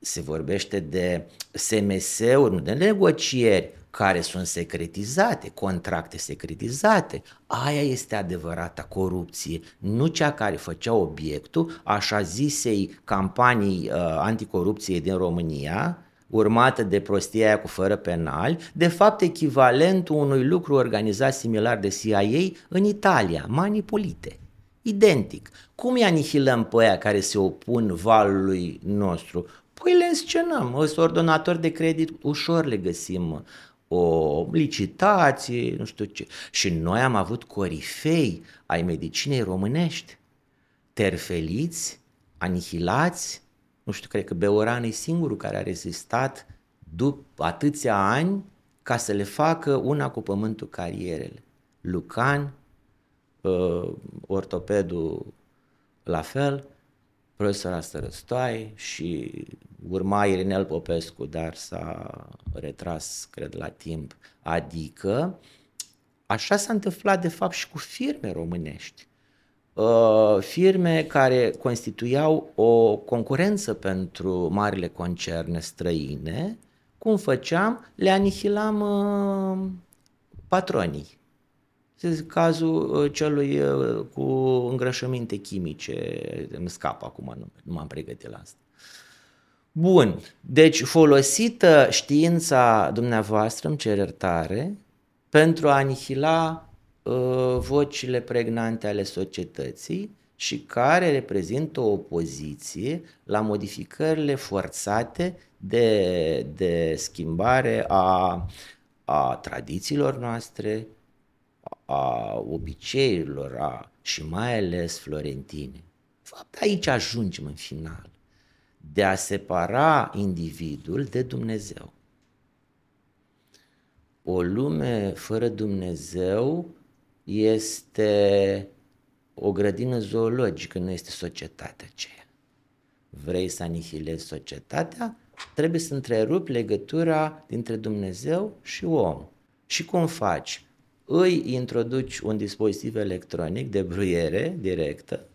Speaker 1: se vorbește de SMS-uri, nu de negocieri care sunt secretizate, contracte secretizate. Aia este adevărata corupție, nu cea care făcea obiectul așa zisei campanii uh, anticorupție din România, urmată de prostia aia cu fără penal, de fapt echivalentul unui lucru organizat similar de CIA în Italia, Manipolite. Identic. Cum îi anihilăm pe aia care se opun valului nostru? Păi le înscenăm, Îs ordonatori de credit, ușor le găsim o licitație, nu știu ce. Și noi am avut corifei ai medicinei românești, terfeliți, anihilați, nu știu, cred că Beoran e singurul care a rezistat după atâția ani ca să le facă una cu pământul carierele. Lucan, uh, ortopedul la fel, profesor Astărăstoai și urma Irinel Popescu, dar s-a retras, cred, la timp. Adică, așa s-a întâmplat de fapt și cu firme românești. Uh, firme care constituiau o concurență pentru marile concerne străine, cum făceam? Le anihilam uh, patronii. Cazul uh, celui cu îngrășăminte chimice, îmi scap acum, nu, nu m-am pregătit la asta. Bun, deci folosită știința dumneavoastră, îmi cer iertare, pentru a anihila Uh, vocile pregnante ale societății și care reprezintă o opoziție la modificările forțate de, de schimbare a, a tradițiilor noastre, a obiceiurilor a, și mai ales florentine. Fapt, aici ajungem în final. De a separa individul de Dumnezeu. O lume fără Dumnezeu este o grădină zoologică, nu este societatea aceea. Vrei să anihilezi societatea? Trebuie să întrerupi legătura dintre Dumnezeu și om. Și cum faci? Îi introduci un dispozitiv electronic de bruiere directă,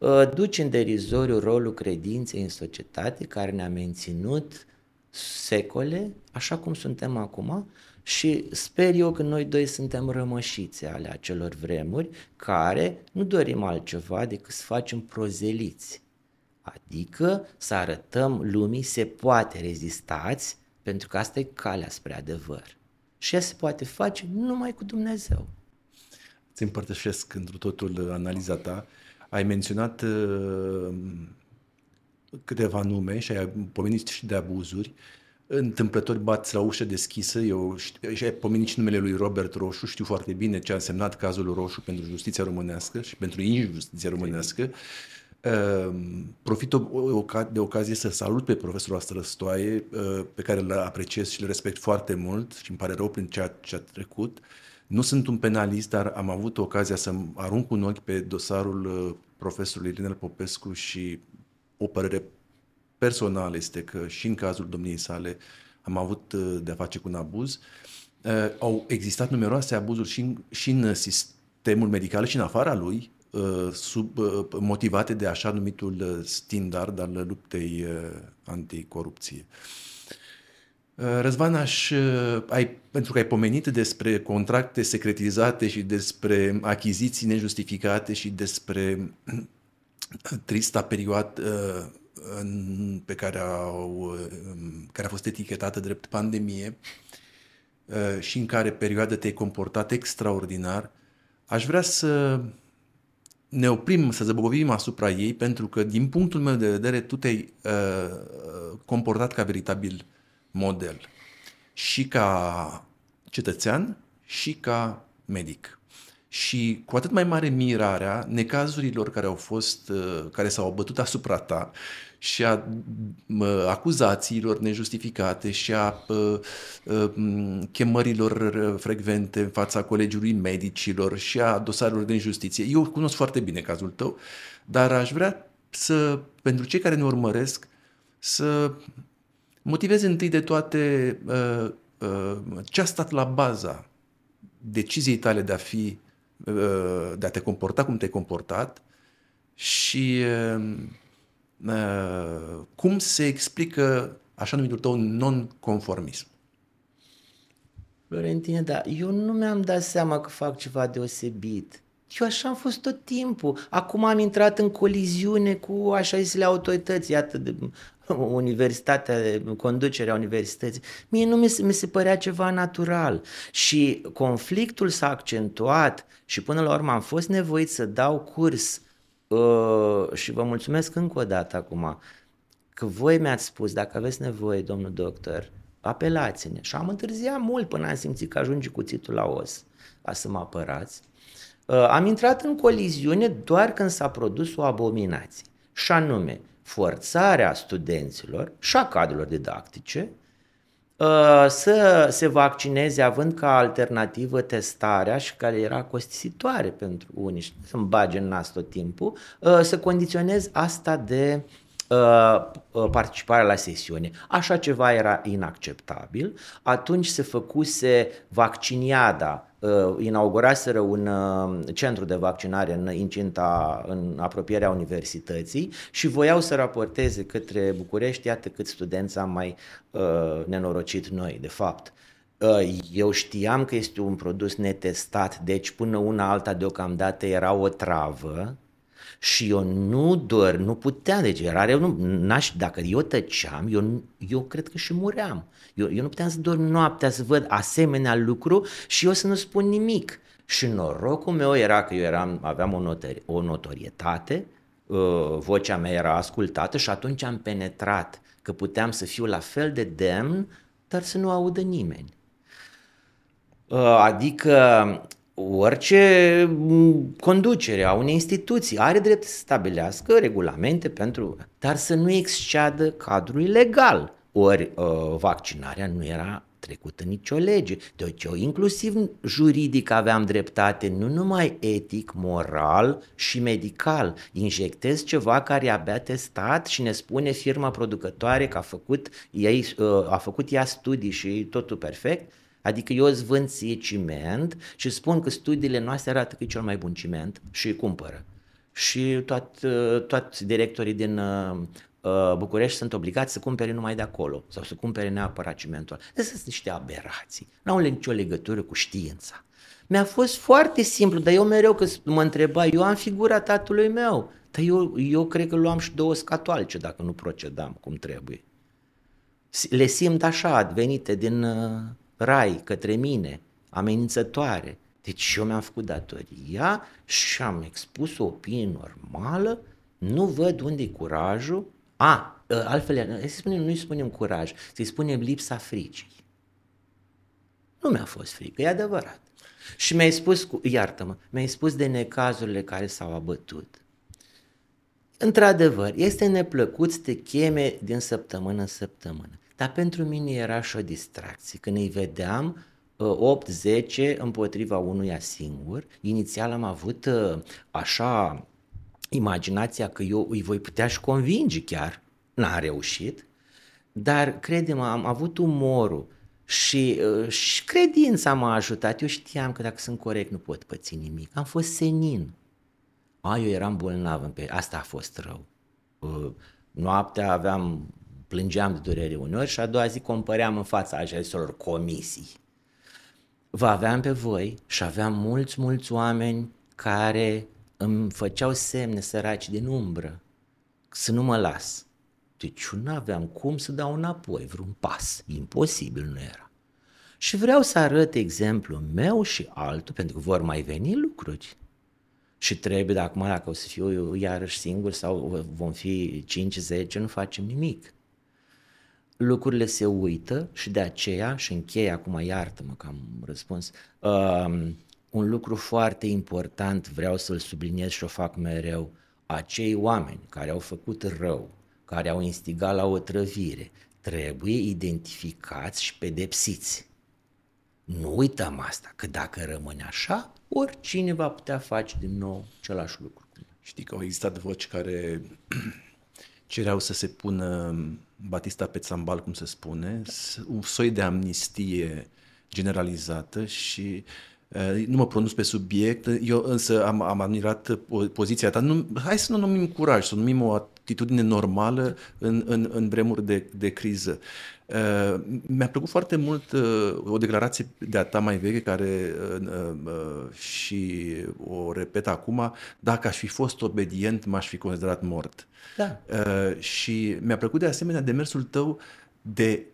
Speaker 1: ă, duci în derizoriu rolul credinței în societate care ne-a menținut secole, așa cum suntem acum, și sper eu că noi doi suntem rămășițe ale acelor vremuri care nu dorim altceva decât să facem prozeliți. Adică să arătăm lumii se poate rezistați pentru că asta e calea spre adevăr. Și ea se poate face numai cu Dumnezeu.
Speaker 2: Îți împărtășesc într totul analiza ta. Ai menționat uh, câteva nume și ai pomenit și de abuzuri. Întâmplător bați la ușă deschisă, eu și ai pomenit și numele lui Robert Roșu, știu foarte bine ce a însemnat cazul Roșu pentru justiția românească și pentru injustiția românească. Ehm, profit de ocazie să salut pe profesorul Astrăstoaie, eh, pe care îl apreciez și îl respect foarte mult și îmi pare rău prin ceea ce a trecut. Nu sunt un penalist, dar am avut ocazia să arunc un ochi pe dosarul eh, profesorului Irinel Popescu și o părere personală este că și în cazul domniei sale am avut eh, de-a face cu un abuz. Au existat numeroase abuzuri și în, și în sistemul medical și în afara lui, Uh, sub, uh, motivate de așa numitul uh, standard al luptei anticorupție. Răzvan, aș, ai, pentru că ai pomenit despre contracte secretizate și despre achiziții nejustificate și despre trista perioadă pe care, au, care a fost etichetată drept pandemie și în care perioadă te-ai comportat extraordinar, aș vrea să ne oprim să zăbovim asupra ei pentru că, din punctul meu de vedere, tu te-ai uh, comportat ca veritabil model și ca cetățean și ca medic. Și cu atât mai mare mirarea necazurilor care au fost, uh, care s-au bătut asupra ta și a acuzațiilor nejustificate și a chemărilor frecvente în fața colegiului medicilor și a dosarelor de injustiție. Eu cunosc foarte bine cazul tău, dar aș vrea să, pentru cei care ne urmăresc, să motiveze întâi de toate uh, uh, ce a stat la baza deciziei tale de a fi, uh, de a te comporta cum te-ai comportat și Uh, cum se explică așa numitul tău non-conformism?
Speaker 1: Florentine, da, eu nu mi-am dat seama că fac ceva deosebit. Eu așa am fost tot timpul. Acum am intrat în coliziune cu așa zisele autorități, iată, de universitatea, conducerea universității. Mie nu mi se, mi se părea ceva natural. Și conflictul s-a accentuat și până la urmă am fost nevoit să dau curs Uh, și vă mulțumesc încă o dată acum că voi mi-ați spus, dacă aveți nevoie, domnul doctor, apelați-ne. Și am întârziat mult până am simțit că ajunge cuțitul la os ca să mă apărați. Uh, am intrat în coliziune doar când s-a produs o abominație. Și anume, forțarea studenților și a cadrelor didactice Uh, să se vaccineze având ca alternativă testarea și care era costisitoare pentru unii și să-mi bage în nas tot timpul, uh, să condiționez asta de uh, participarea la sesiune. Așa ceva era inacceptabil. Atunci se făcuse vacciniada uh, inauguraseră un uh, centru de vaccinare în incinta, în apropierea universității și voiau să raporteze către București, iată cât studenți am mai uh, nenorocit noi, de fapt. Uh, eu știam că este un produs netestat, deci până una alta deocamdată era o travă, și eu nu doar, nu puteam, deci era rău, nu, n-aș, dacă eu tăceam, eu, eu cred că și muream. Eu, eu nu puteam să dorm noaptea să văd asemenea lucru și eu să nu spun nimic. Și norocul meu era că eu eram, aveam o, notori, o notorietate, uh, vocea mea era ascultată și atunci am penetrat că puteam să fiu la fel de demn, dar să nu audă nimeni. Uh, adică orice conducere a unei instituții are drept să stabilească regulamente pentru, dar să nu exceadă cadrul legal. Ori uh, vaccinarea nu era trecută nicio lege. Deci eu inclusiv juridic aveam dreptate, nu numai etic, moral și medical. Injectez ceva care e abia testat și ne spune firma producătoare că a făcut, ei, uh, a făcut ea studii și totul perfect. Adică eu îți vând ție ciment și spun că studiile noastre arată că e cel mai bun ciment și îi cumpără. Și toat, uh, toți directorii din uh, Uh, București sunt obligați să cumpere numai de acolo sau să cumpere neapărat cimentul. Astea sunt niște aberații. Nu au nicio legătură cu știința. Mi-a fost foarte simplu, dar eu mereu că mă întreba, eu am figura tatălui meu, dar eu, eu cred că luam și două scatoalce dacă nu procedam cum trebuie. Le simt așa, venite din uh, rai către mine, amenințătoare. Deci eu mi-am făcut datoria și am expus o opinie normală, nu văd unde e curajul, a, ă, altfel, să spunem, nu-i spunem curaj, să-i spunem lipsa fricii. Nu mi-a fost frică, e adevărat. Și mi-ai spus, iartă-mă, mi-ai spus de necazurile care s-au abătut. Într-adevăr, este neplăcut să te cheme din săptămână în săptămână. Dar pentru mine era și o distracție. Când îi vedeam 8-10 ă, împotriva unuia singur, inițial am avut ă, așa imaginația că eu îi voi putea și convinge chiar. N-a reușit, dar crede-mă, am avut umorul și, uh, și credința m-a ajutat. Eu știam că dacă sunt corect nu pot păți nimic. Am fost senin. A, eu eram bolnav, pe... asta a fost rău. Uh, noaptea aveam, plângeam de durere uneori și a doua zi compăream în fața agenților comisii. Vă aveam pe voi și aveam mulți, mulți oameni care îmi făceau semne săraci din umbră să nu mă las. Deci eu nu aveam cum să dau înapoi vreun pas. Imposibil nu era. Și vreau să arăt exemplul meu și altul, pentru că vor mai veni lucruri. Și trebuie, dacă acum dacă o să fiu eu iarăși singur sau vom fi 5-10, nu facem nimic. Lucrurile se uită și de aceea, și închei acum, iartă-mă că am răspuns, uh, un lucru foarte important, vreau să-l subliniez și o fac mereu, acei oameni care au făcut rău, care au instigat la o trăvire, trebuie identificați și pedepsiți. Nu uităm asta, că dacă rămâne așa, oricine va putea face din nou același lucru.
Speaker 2: Știi că au existat voci care cereau să se pună Batista pe țambal, cum se spune, un soi de amnistie generalizată și Eh, nu mă pronunț pe subiect, eu însă am, am admirat poziția ta. Nu, hai să nu numim curaj, să numim o atitudine normală în, în, în vremuri de, de criză. Uh, mi-a plăcut foarte mult uh, o declarație de a ta mai veche care uh, uh, și o repet acum, dacă aș fi fost obedient, m-aș fi considerat mort.
Speaker 1: Da.
Speaker 2: Uh, și mi-a plăcut de asemenea demersul tău de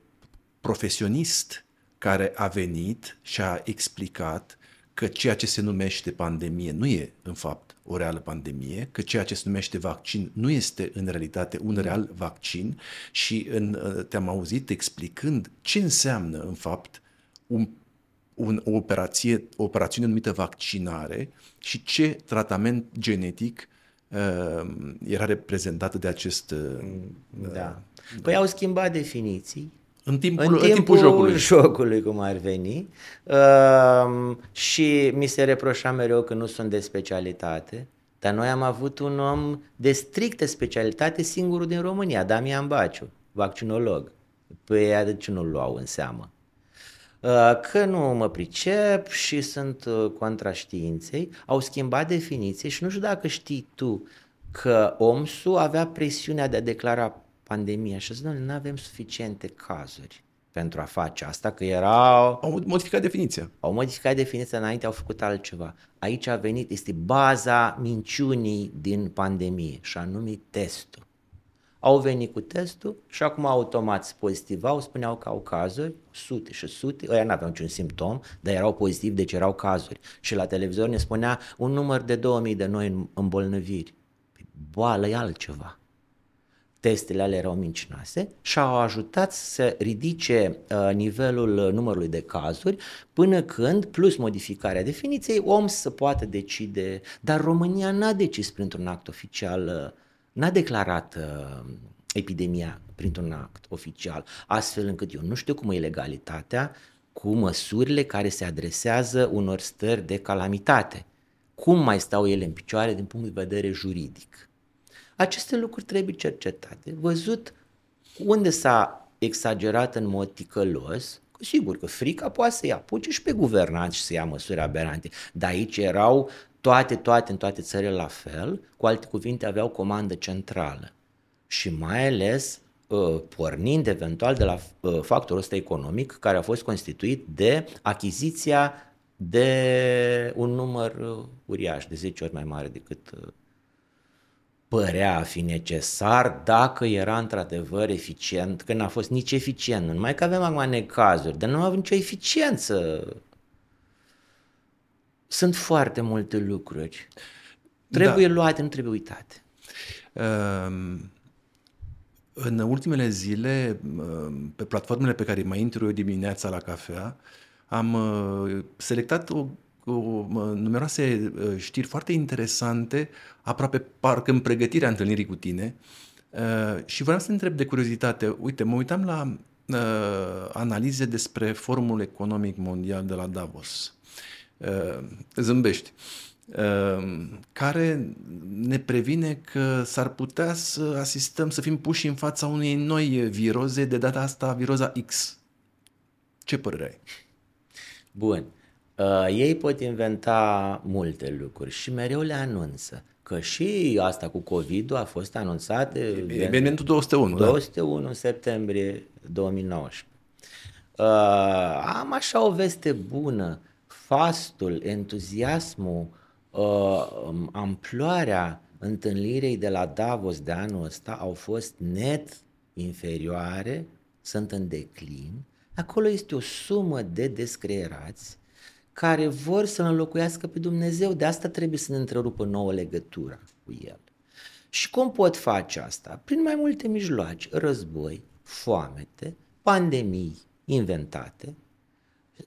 Speaker 2: profesionist care a venit și a explicat că ceea ce se numește pandemie nu e, în fapt, o reală pandemie, că ceea ce se numește vaccin nu este, în realitate, un real vaccin și în, uh, te-am auzit explicând ce înseamnă, în fapt, un, un, o, operație, o operațiune numită vaccinare și ce tratament genetic uh, era reprezentat de acest... Uh,
Speaker 1: da. Păi au schimbat definiții,
Speaker 2: în timpul, în timpul, în timpul jocului.
Speaker 1: jocului, cum ar veni. Uh, și mi se reproșa mereu că nu sunt de specialitate. Dar noi am avut un om de strictă specialitate, singurul din România, Damian Baciu, vaccinolog. Păi ea de ce nu-l luau în seamă? Uh, că nu mă pricep și sunt uh, contra științei, au schimbat definiție și nu știu dacă știi tu că OMSU avea presiunea de a declara pandemia și zic, nu avem suficiente cazuri pentru a face asta, că erau...
Speaker 2: Au modificat definiția.
Speaker 1: Au modificat definiția, înainte au făcut altceva. Aici a venit, este baza minciunii din pandemie și anume testul. Au venit cu testul și acum automat se pozitivau, spuneau că au cazuri, sute și sute, ăia n-aveau niciun simptom, dar erau pozitivi, deci erau cazuri. Și la televizor ne spunea un număr de 2000 de noi îmbolnăviri. Păi, boală e altceva testele alea erau mincinoase și au ajutat să ridice uh, nivelul numărului de cazuri până când, plus modificarea definiției, om să poată decide. Dar România n-a decis printr-un act oficial, uh, n-a declarat uh, epidemia printr-un act oficial, astfel încât eu nu știu cum e legalitatea cu măsurile care se adresează unor stări de calamitate. Cum mai stau ele în picioare din punct de vedere juridic? Aceste lucruri trebuie cercetate, văzut unde s-a exagerat în mod ticălos, sigur că frica poate să-i apuce și pe guvernanți și să ia măsuri aberante, dar aici erau toate, toate, în toate țările la fel, cu alte cuvinte aveau comandă centrală. Și mai ales ă, pornind eventual de la ă, factorul ăsta economic care a fost constituit de achiziția de un număr ă, uriaș, de 10 ori mai mare decât părea a fi necesar dacă era într-adevăr eficient, că n-a fost nici eficient, nu numai că avem acum necazuri, dar nu avem nicio eficiență. Sunt foarte multe lucruri. Trebuie da. luate, nu trebuie uitate. Um,
Speaker 2: în ultimele zile, um, pe platformele pe care mai intru eu dimineața la cafea, am uh, selectat o cu numeroase uh, știri foarte interesante, aproape parcă în pregătirea întâlnirii cu tine. Uh, și vreau să te întreb de curiozitate. Uite, mă uitam la uh, analize despre Forumul Economic Mondial de la Davos. Zâmbești care ne previne că s-ar putea să asistăm, să fim puși în fața unei noi viroze, de data asta viroza X. Ce părere ai?
Speaker 1: Bun. Uh, ei pot inventa multe lucruri și mereu le anunță. Că și asta cu covid a fost anunțat de
Speaker 2: evenimentul 201,
Speaker 1: 201 da? în septembrie 2019. Uh, am așa o veste bună. Fastul, entuziasmul, uh, amploarea întâlnirei de la Davos de anul ăsta au fost net inferioare, sunt în declin. Acolo este o sumă de descreerați care vor să înlocuiască pe Dumnezeu. De asta trebuie să ne întrerupă nouă legătura cu El. Și cum pot face asta? Prin mai multe mijloace, război, foamete, pandemii inventate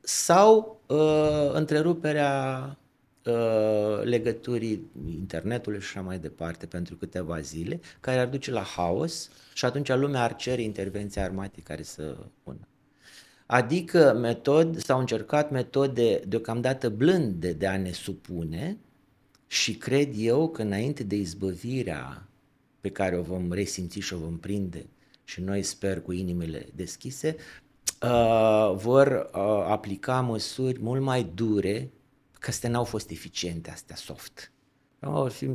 Speaker 1: sau uh, întreruperea uh, legăturii internetului și așa mai departe pentru câteva zile, care ar duce la haos și atunci lumea ar cere intervenția armatei care să pună. Adică metod, s-au încercat metode deocamdată blânde de a ne supune și cred eu că înainte de izbăvirea pe care o vom resimți și o vom prinde și noi sper cu inimile deschise, uh, vor uh, aplica măsuri mult mai dure, că astea n-au fost eficiente, astea soft. Vor fi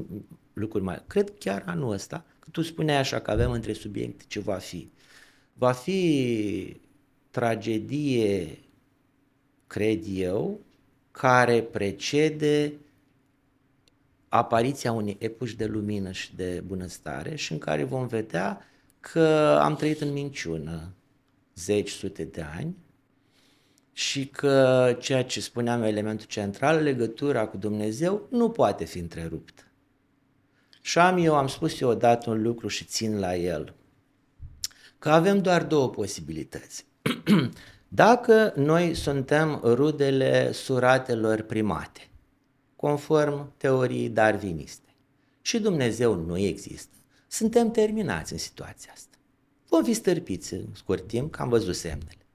Speaker 1: lucruri mai... Cred chiar anul ăsta, că tu spuneai așa că avem între subiecte ce va fi. Va fi tragedie, cred eu, care precede apariția unei epoși de lumină și de bunăstare și în care vom vedea că am trăit în minciună zeci, sute de ani și că ceea ce spuneam elementul central, legătura cu Dumnezeu, nu poate fi întreruptă. Și am eu, am spus eu odată un lucru și țin la el, că avem doar două posibilități. Dacă noi suntem rudele suratelor primate, conform teoriei darwiniste, și Dumnezeu nu există, suntem terminați în situația asta. Vom fi stârpiți în scurt timp, că am văzut semnele.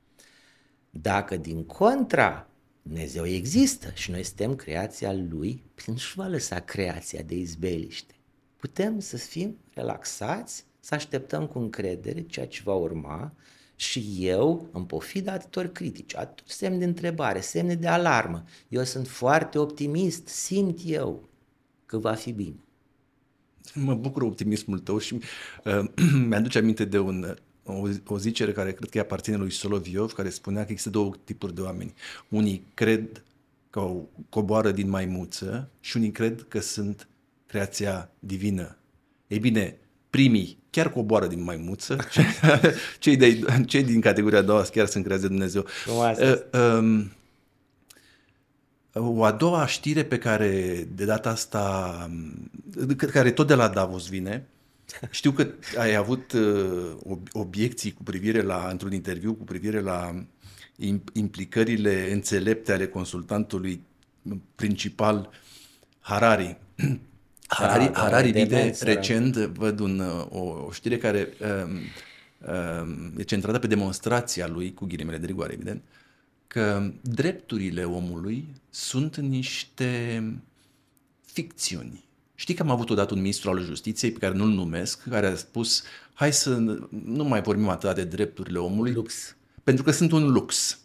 Speaker 1: Dacă din contra Dumnezeu există și noi suntem creația Lui, prin și va lăsa creația de izbeliște. Putem să fim relaxați, să așteptăm cu încredere ceea ce va urma și eu, în pofida atâtor critici, atât semne de întrebare, semne de alarmă, eu sunt foarte optimist, simt eu că va fi bine.
Speaker 2: Mă bucur optimismul tău și uh, mi-aduce aminte de un, o, o zicere care cred că aparține lui Soloviov, care spunea că există două tipuri de oameni. Unii cred că o coboară din maimuță și unii cred că sunt creația divină. Ei bine, primii chiar coboară din maimuță, cei, de, cei din categoria a doua chiar sunt creați de Dumnezeu. Uh, um, o a doua știre pe care de data asta, care tot de la Davos vine, Știu că ai avut uh, obiecții cu privire la, într-un interviu cu privire la implicările înțelepte ale consultantului principal Harari. Harari, da, Harari vide recent, văd un, o, o știre care um, um, e centrată pe demonstrația lui, cu ghilimele de rigoare, evident, că drepturile omului sunt niște ficțiuni. Știi că am avut odată un ministru al justiției pe care nu-l numesc, care a spus hai să nu mai vorbim atât de drepturile omului.
Speaker 1: Lux.
Speaker 2: Pentru că sunt un lux.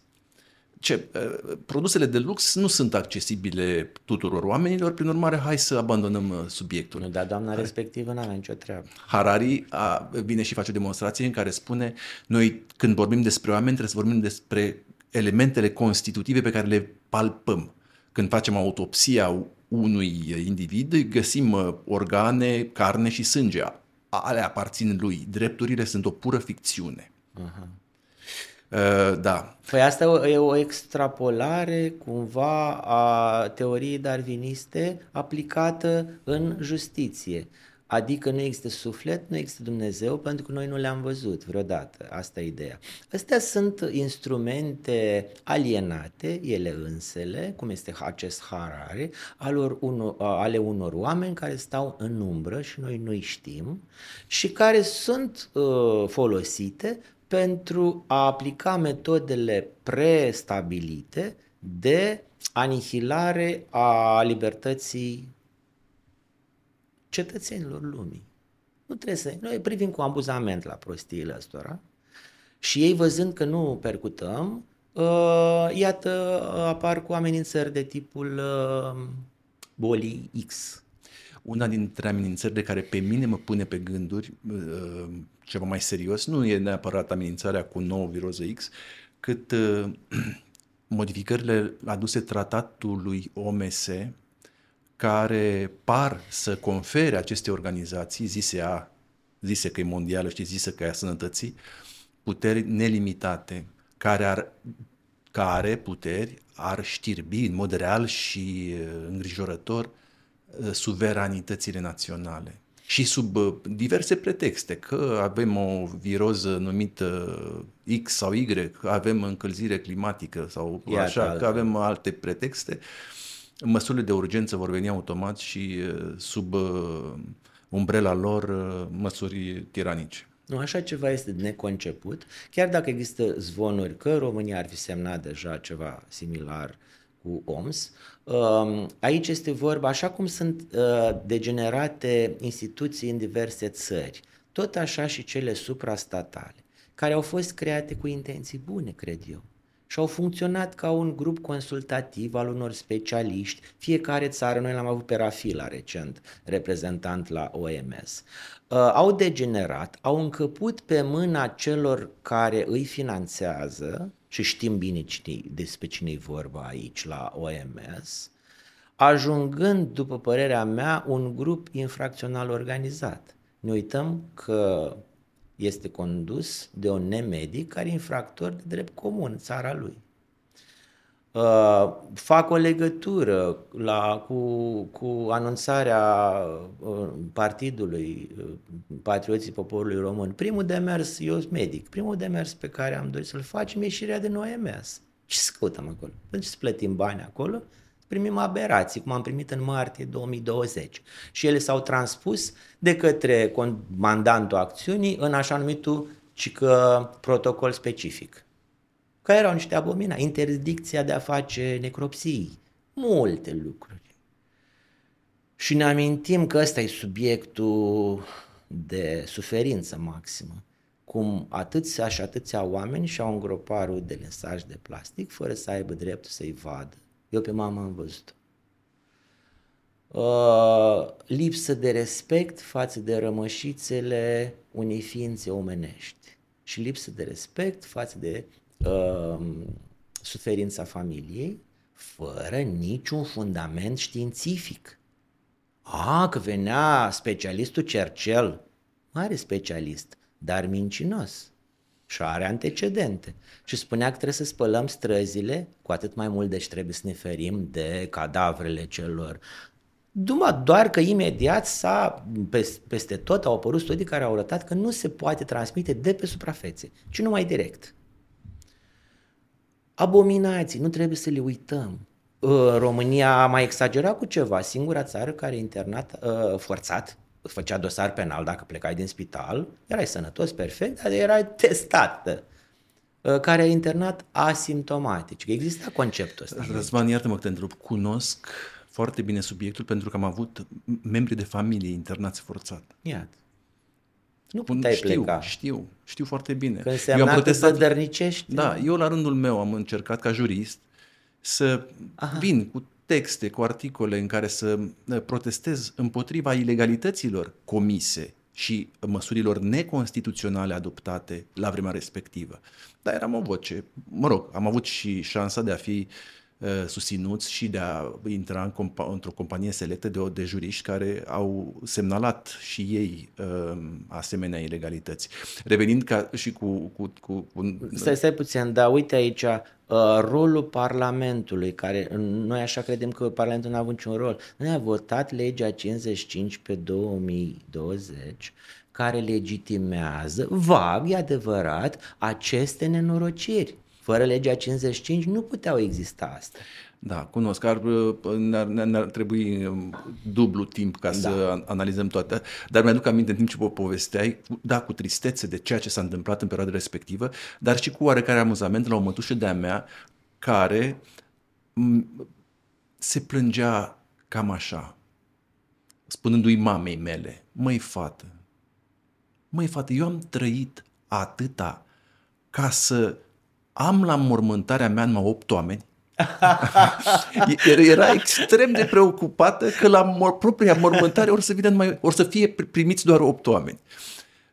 Speaker 2: Ce, uh, produsele de lux nu sunt accesibile tuturor oamenilor, prin urmare, hai să abandonăm uh, subiectul.
Speaker 1: Nu, dar doamna hai. respectivă n-are nicio treabă.
Speaker 2: Harari a, vine și face o demonstrație în care spune noi când vorbim despre oameni trebuie să vorbim despre elementele constitutive pe care le palpăm. Când facem autopsia unui individ, găsim uh, organe, carne și sânge. Ale aparțin lui. Drepturile sunt o pură ficțiune. Uh-huh. Uh, da.
Speaker 1: Păi asta e o extrapolare cumva a teoriei darwiniste aplicată în justiție. Adică nu există suflet, nu există Dumnezeu, pentru că noi nu le-am văzut vreodată. Asta e ideea. Astea sunt instrumente alienate, ele însele, cum este acest harare, alor unor, ale unor oameni care stau în umbră și noi nu-i știm și care sunt uh, folosite pentru a aplica metodele prestabilite de anihilare a libertății cetățenilor lumii. Nu trebuie să... Noi privim cu abuzament la prostiile astora și ei văzând că nu percutăm, uh, iată, apar cu amenințări de tipul uh, bolii X.
Speaker 2: Una dintre amenințările care pe mine mă pune pe gânduri, uh, ceva mai serios, nu e neapărat amenințarea cu nouă viroză X, cât uh, modificările aduse tratatului OMS care par să confere aceste organizații, zise a, zise că e mondială, știi, zise că e a sănătății, puteri nelimitate, care, ar, care puteri ar știrbi în mod real și uh, îngrijorător uh, suveranitățile naționale. Și sub uh, diverse pretexte, că avem o viroză numită X sau Y, că avem încălzire climatică sau Iată, așa, că avem alte pretexte, uh, măsurile de urgență vor veni automat și sub umbrela lor măsuri tiranice.
Speaker 1: Nu, așa ceva este neconceput, chiar dacă există zvonuri că România ar fi semnat deja ceva similar cu OMS. Aici este vorba, așa cum sunt degenerate instituții în diverse țări, tot așa și cele suprastatale, care au fost create cu intenții bune, cred eu și au funcționat ca un grup consultativ al unor specialiști. Fiecare țară, noi l-am avut pe Rafila recent, reprezentant la OMS, uh, au degenerat, au încăput pe mâna celor care îi finanțează, și știm bine cine, despre cine e vorba aici la OMS, ajungând, după părerea mea, un grup infracțional organizat. Ne uităm că este condus de un nemedic care e infractor de drept comun în țara lui. Uh, fac o legătură la, cu, cu anunțarea uh, partidului uh, Patrioții Poporului Român. Primul demers, eu sunt medic, primul demers pe care am dorit să-l facem e ieșirea din OMS. Ce să căutăm acolo? Pentru ce să plătim bani acolo? primim aberații, cum am primit în martie 2020. Și ele s-au transpus de către comandantul acțiunii în așa numitul cică protocol specific. Care erau niște abomina, interdicția de a face necropsii, multe lucruri. Și ne amintim că ăsta e subiectul de suferință maximă. Cum atâția și atâția oameni și-au îngropat rudele în saci de plastic fără să aibă dreptul să-i vadă eu pe mama am văzut. Uh, lipsă de respect față de rămășițele unei ființe omenești și lipsă de respect față de uh, suferința familiei fără niciun fundament științific. A, că venea specialistul Cercel, mare specialist, dar mincinos și are antecedente. Și spunea că trebuie să spălăm străzile, cu atât mai mult deci trebuie să ne ferim de cadavrele celor Numai doar că imediat s-a, peste tot au apărut studii care au arătat că nu se poate transmite de pe suprafețe, ci numai direct. Abominații, nu trebuie să le uităm. România a mai exagerat cu ceva. Singura țară care a internat uh, forțat, făcea dosar penal dacă plecai din spital, erai sănătos, perfect, dar erai testat uh, care a internat asimptomatic. Există conceptul ăsta.
Speaker 2: Răzvan, iartă-mă că te întreb. Cunosc foarte bine subiectul pentru că am avut membri de familie internați forțat.
Speaker 1: Iată. Nu puteai
Speaker 2: știu,
Speaker 1: pleca.
Speaker 2: Știu, știu foarte bine.
Speaker 1: Că înseamnă eu am protestat, că dărnicești.
Speaker 2: Da, eu la rândul meu am încercat ca jurist să Aha. vin cu texte, cu articole în care să uh, protestez împotriva ilegalităților comise și măsurilor neconstituționale adoptate la vremea respectivă. Dar eram o voce, mă rog, am avut și șansa de a fi uh, Uh, susținuți și de a intra în compa- într-o companie selectă de, de juriști care au semnalat și ei uh, asemenea ilegalități. Revenind ca și cu... cu, cu, cu...
Speaker 1: Stai, stai puțin, dar uite aici, uh, rolul Parlamentului, care noi așa credem că Parlamentul nu a avut niciun rol. Noi a votat legea 55 pe 2020 care legitimează, vag, e adevărat, aceste nenorociri. Fără legea 55 nu puteau exista asta.
Speaker 2: Da, cunosc. Ar, ne-ar, ne-ar trebui um, dublu timp ca da. să analizăm toate. Dar mi-aduc aminte în timp ce vă povesteai, da, cu tristețe de ceea ce s-a întâmplat în perioada respectivă, dar și cu oarecare amuzament la o mătușă de-a mea care se plângea cam așa, spunându-i mamei mele, măi fată, măi fată, eu am trăit atâta ca să am la mormântarea mea numai opt oameni. Era extrem de preocupată că la mor- propria mormântare or să, vină numai, or să fie primiți doar opt oameni.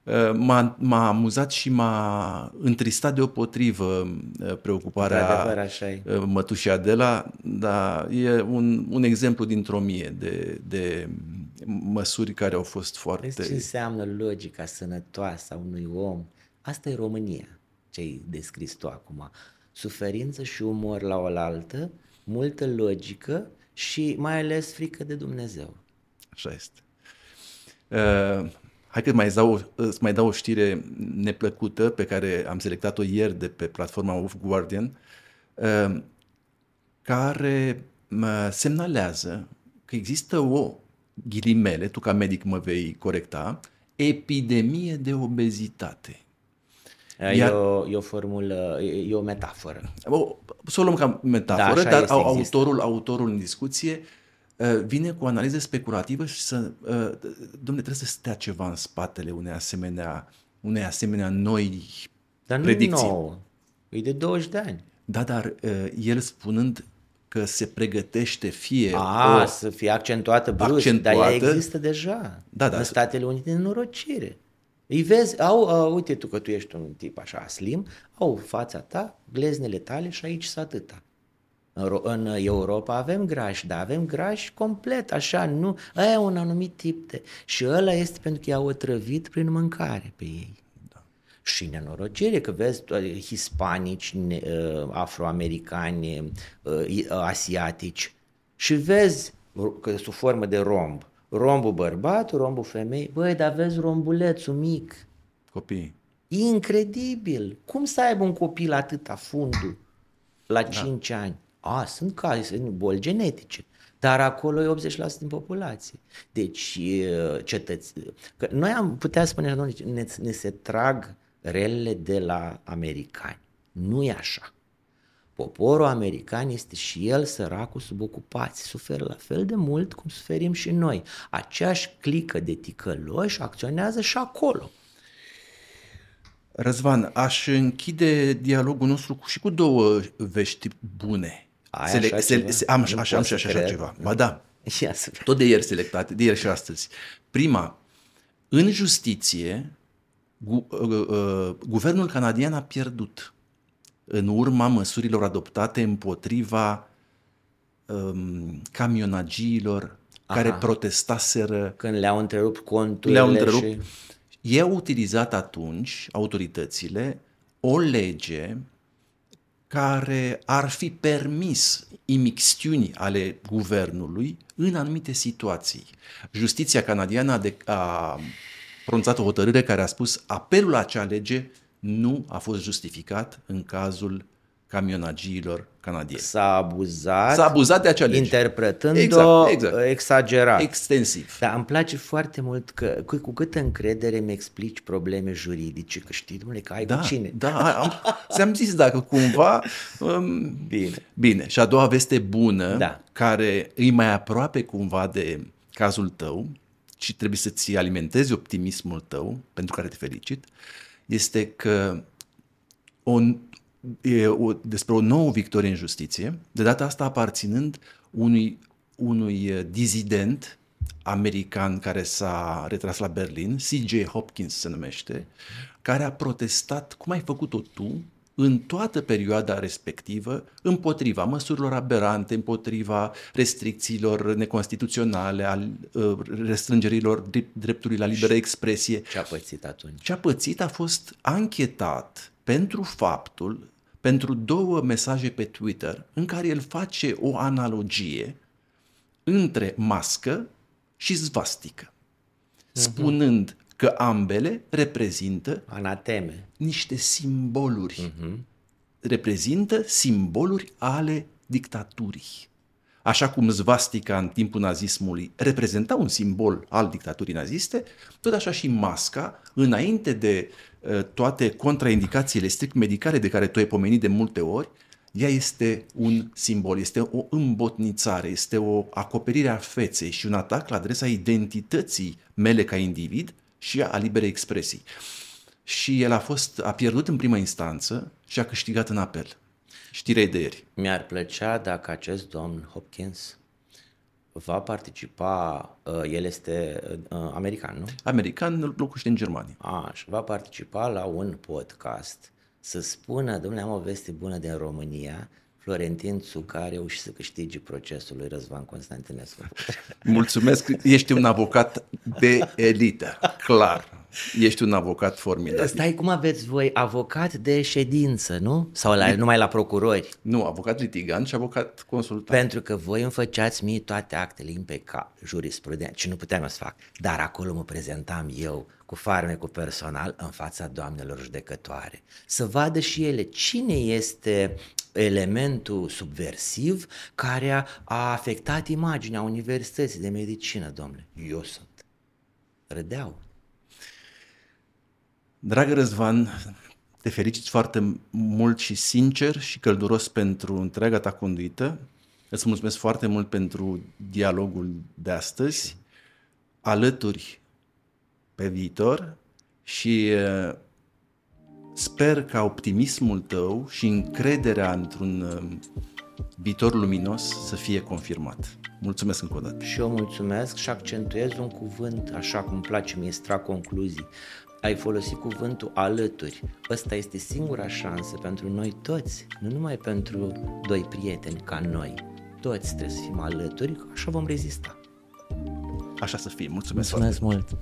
Speaker 2: Uh, m-a, m-a amuzat și m-a întristat deopotrivă uh, preocuparea uh, mătușii Adela, dar e un, un exemplu dintr-o mie de, de măsuri care au fost foarte...
Speaker 1: Vezi ce înseamnă logica sănătoasă a unui om? Asta e România ce ai descris tu acum. Suferință și umor la oaltă, multă logică și mai ales frică de Dumnezeu.
Speaker 2: Așa este. Uh, hai că mai dau, îți mai dau o știre neplăcută pe care am selectat-o ieri de pe platforma of Guardian, uh, care mă semnalează că există o ghilimele, tu ca medic mă vei corecta, epidemie de obezitate.
Speaker 1: Iar, e, o, e o formulă, e o metaforă.
Speaker 2: O, să o luăm ca metaforă, da, dar este, autorul, autorul în discuție uh, vine cu o analiză speculativă și să, uh, domne, trebuie să stea ceva în spatele unei asemenea, unei asemenea noi
Speaker 1: dar predicții. Dar nu nouă, e de 20 de ani.
Speaker 2: Da, dar uh, el spunând că se pregătește fie
Speaker 1: A, o, să fie accentuată brusc, accentuată, dar ea există deja da, da, în Statele Unite în norocire. Îi vezi, au, uh, uite tu că tu ești un tip așa slim, au fața ta, gleznele tale și aici sunt atâta. În, în Europa avem grași, dar avem grași complet, așa, nu, aia e un anumit tip de... Și ăla este pentru că i-au otrăvit prin mâncare pe ei. Da. Și nenorocire, că vezi hispanici, ne, uh, afroamericani, uh, asiatici și vezi că sub formă de romb, rombul bărbat, rombul femei, băi, dar vezi rombulețul mic.
Speaker 2: Copii.
Speaker 1: Incredibil. Cum să aibă un copil atâta fundul la da. 5 ani? A, sunt cazuri, sunt boli genetice. Dar acolo e 80% din populație. Deci, cetăți... Că noi am putea spune, ne, ne se trag relele de la americani. Nu e așa. Poporul american este și el săracul sub ocupație, suferă la fel de mult cum suferim și noi. Aceeași clică de ticăloși acționează și acolo.
Speaker 2: Răzvan, aș închide dialogul nostru și cu două vești bune.
Speaker 1: Ai Sele- așa se,
Speaker 2: se, am, așa, am și așa, așa ceva. Ba da, tot de ieri selectate, de ieri și astăzi. Prima, în justiție, gu, uh, uh, guvernul canadian a pierdut în urma măsurilor adoptate împotriva um, camionagiilor Aha. care protestaseră.
Speaker 1: Când le-au întrerupt conturile Le-au întrerupt. Și...
Speaker 2: Ei au utilizat atunci, autoritățile, o lege care ar fi permis imixtiuni ale guvernului în anumite situații. Justiția canadiană a, de, a pronunțat o hotărâre care a spus apelul la acea lege nu a fost justificat în cazul camionagiilor canadieni.
Speaker 1: S-a abuzat,
Speaker 2: S-a abuzat de acea lege.
Speaker 1: interpretând-o
Speaker 2: Exact, exact.
Speaker 1: exagerat.
Speaker 2: Extensiv.
Speaker 1: Dar îmi place foarte mult că cu, cu câtă încredere mi explici probleme juridice, că știi, domnule, că ai
Speaker 2: Da,
Speaker 1: cu cine.
Speaker 2: da, am, ți-am zis dacă cumva... Um,
Speaker 1: Bine.
Speaker 2: Bine, și a doua veste bună,
Speaker 1: Da.
Speaker 2: care îi mai aproape cumva de cazul tău și trebuie să-ți alimentezi optimismul tău, pentru care te felicit, este că o, e o, despre o nouă victorie în justiție, de data asta aparținând unui, unui eh, dizident american care s-a retras la Berlin, C.J. Hopkins se numește, care a protestat, cum ai făcut-o tu, în toată perioada respectivă, împotriva măsurilor aberante, împotriva restricțiilor neconstituționale, al uh, restrângerilor drept- dreptului la liberă expresie.
Speaker 1: Ce a pățit atunci?
Speaker 2: Ce a pățit a fost anchetat pentru faptul, pentru două mesaje pe Twitter, în care el face o analogie între mască și zvastică, spunând că ambele reprezintă
Speaker 1: Anateme.
Speaker 2: niște simboluri. Reprezintă simboluri ale dictaturii. Așa cum zvastica în timpul nazismului reprezenta un simbol al dictaturii naziste, tot așa și masca, înainte de uh, toate contraindicațiile strict medicale de care tu ai pomenit de multe ori, ea este un simbol, este o îmbotnițare, este o acoperire a feței și un atac la adresa identității mele ca individ și a liberei expresii. Și el a fost, a pierdut în prima instanță și a câștigat în apel. Știrea de ieri.
Speaker 1: Mi-ar plăcea dacă acest domn Hopkins va participa, uh, el este uh, american, nu?
Speaker 2: American locuiește în Germania.
Speaker 1: Așa, va participa la un podcast să spună, domnule, am o veste bună din România, Florentin Țuca a reușit să câștige procesul lui Răzvan Constantinescu.
Speaker 2: Mulțumesc, ești un avocat de elită, clar. Ești un avocat formidabil.
Speaker 1: Stai, cum aveți voi avocat de ședință, nu? Sau la, numai la procurori?
Speaker 2: Nu, avocat litigant și avocat consultant.
Speaker 1: Pentru că voi îmi făceați mie toate actele impecabile, jurisprudență, și nu puteam eu să fac. Dar acolo mă prezentam eu cu farmecul personal în fața doamnelor judecătoare. Să vadă și ele cine este elementul subversiv care a, a afectat imaginea Universității de Medicină, domnule. Eu sunt. Râdeau.
Speaker 2: Dragă Răzvan, te felicit foarte mult și sincer și călduros pentru întreaga ta conduită. Îți mulțumesc foarte mult pentru dialogul de astăzi, alături pe viitor și uh, sper ca optimismul tău și încrederea într-un uh, viitor luminos să fie confirmat. Mulțumesc încă o dată.
Speaker 1: Și eu mulțumesc și accentuez un cuvânt, așa cum îmi place mie, extra concluzii. Ai folosit cuvântul alături. Ăsta este singura șansă pentru noi toți, nu numai pentru doi prieteni ca noi. Toți trebuie să fim alături, că așa vom rezista.
Speaker 2: Așa să fie. Mulțumesc,
Speaker 1: Mulțumesc mult!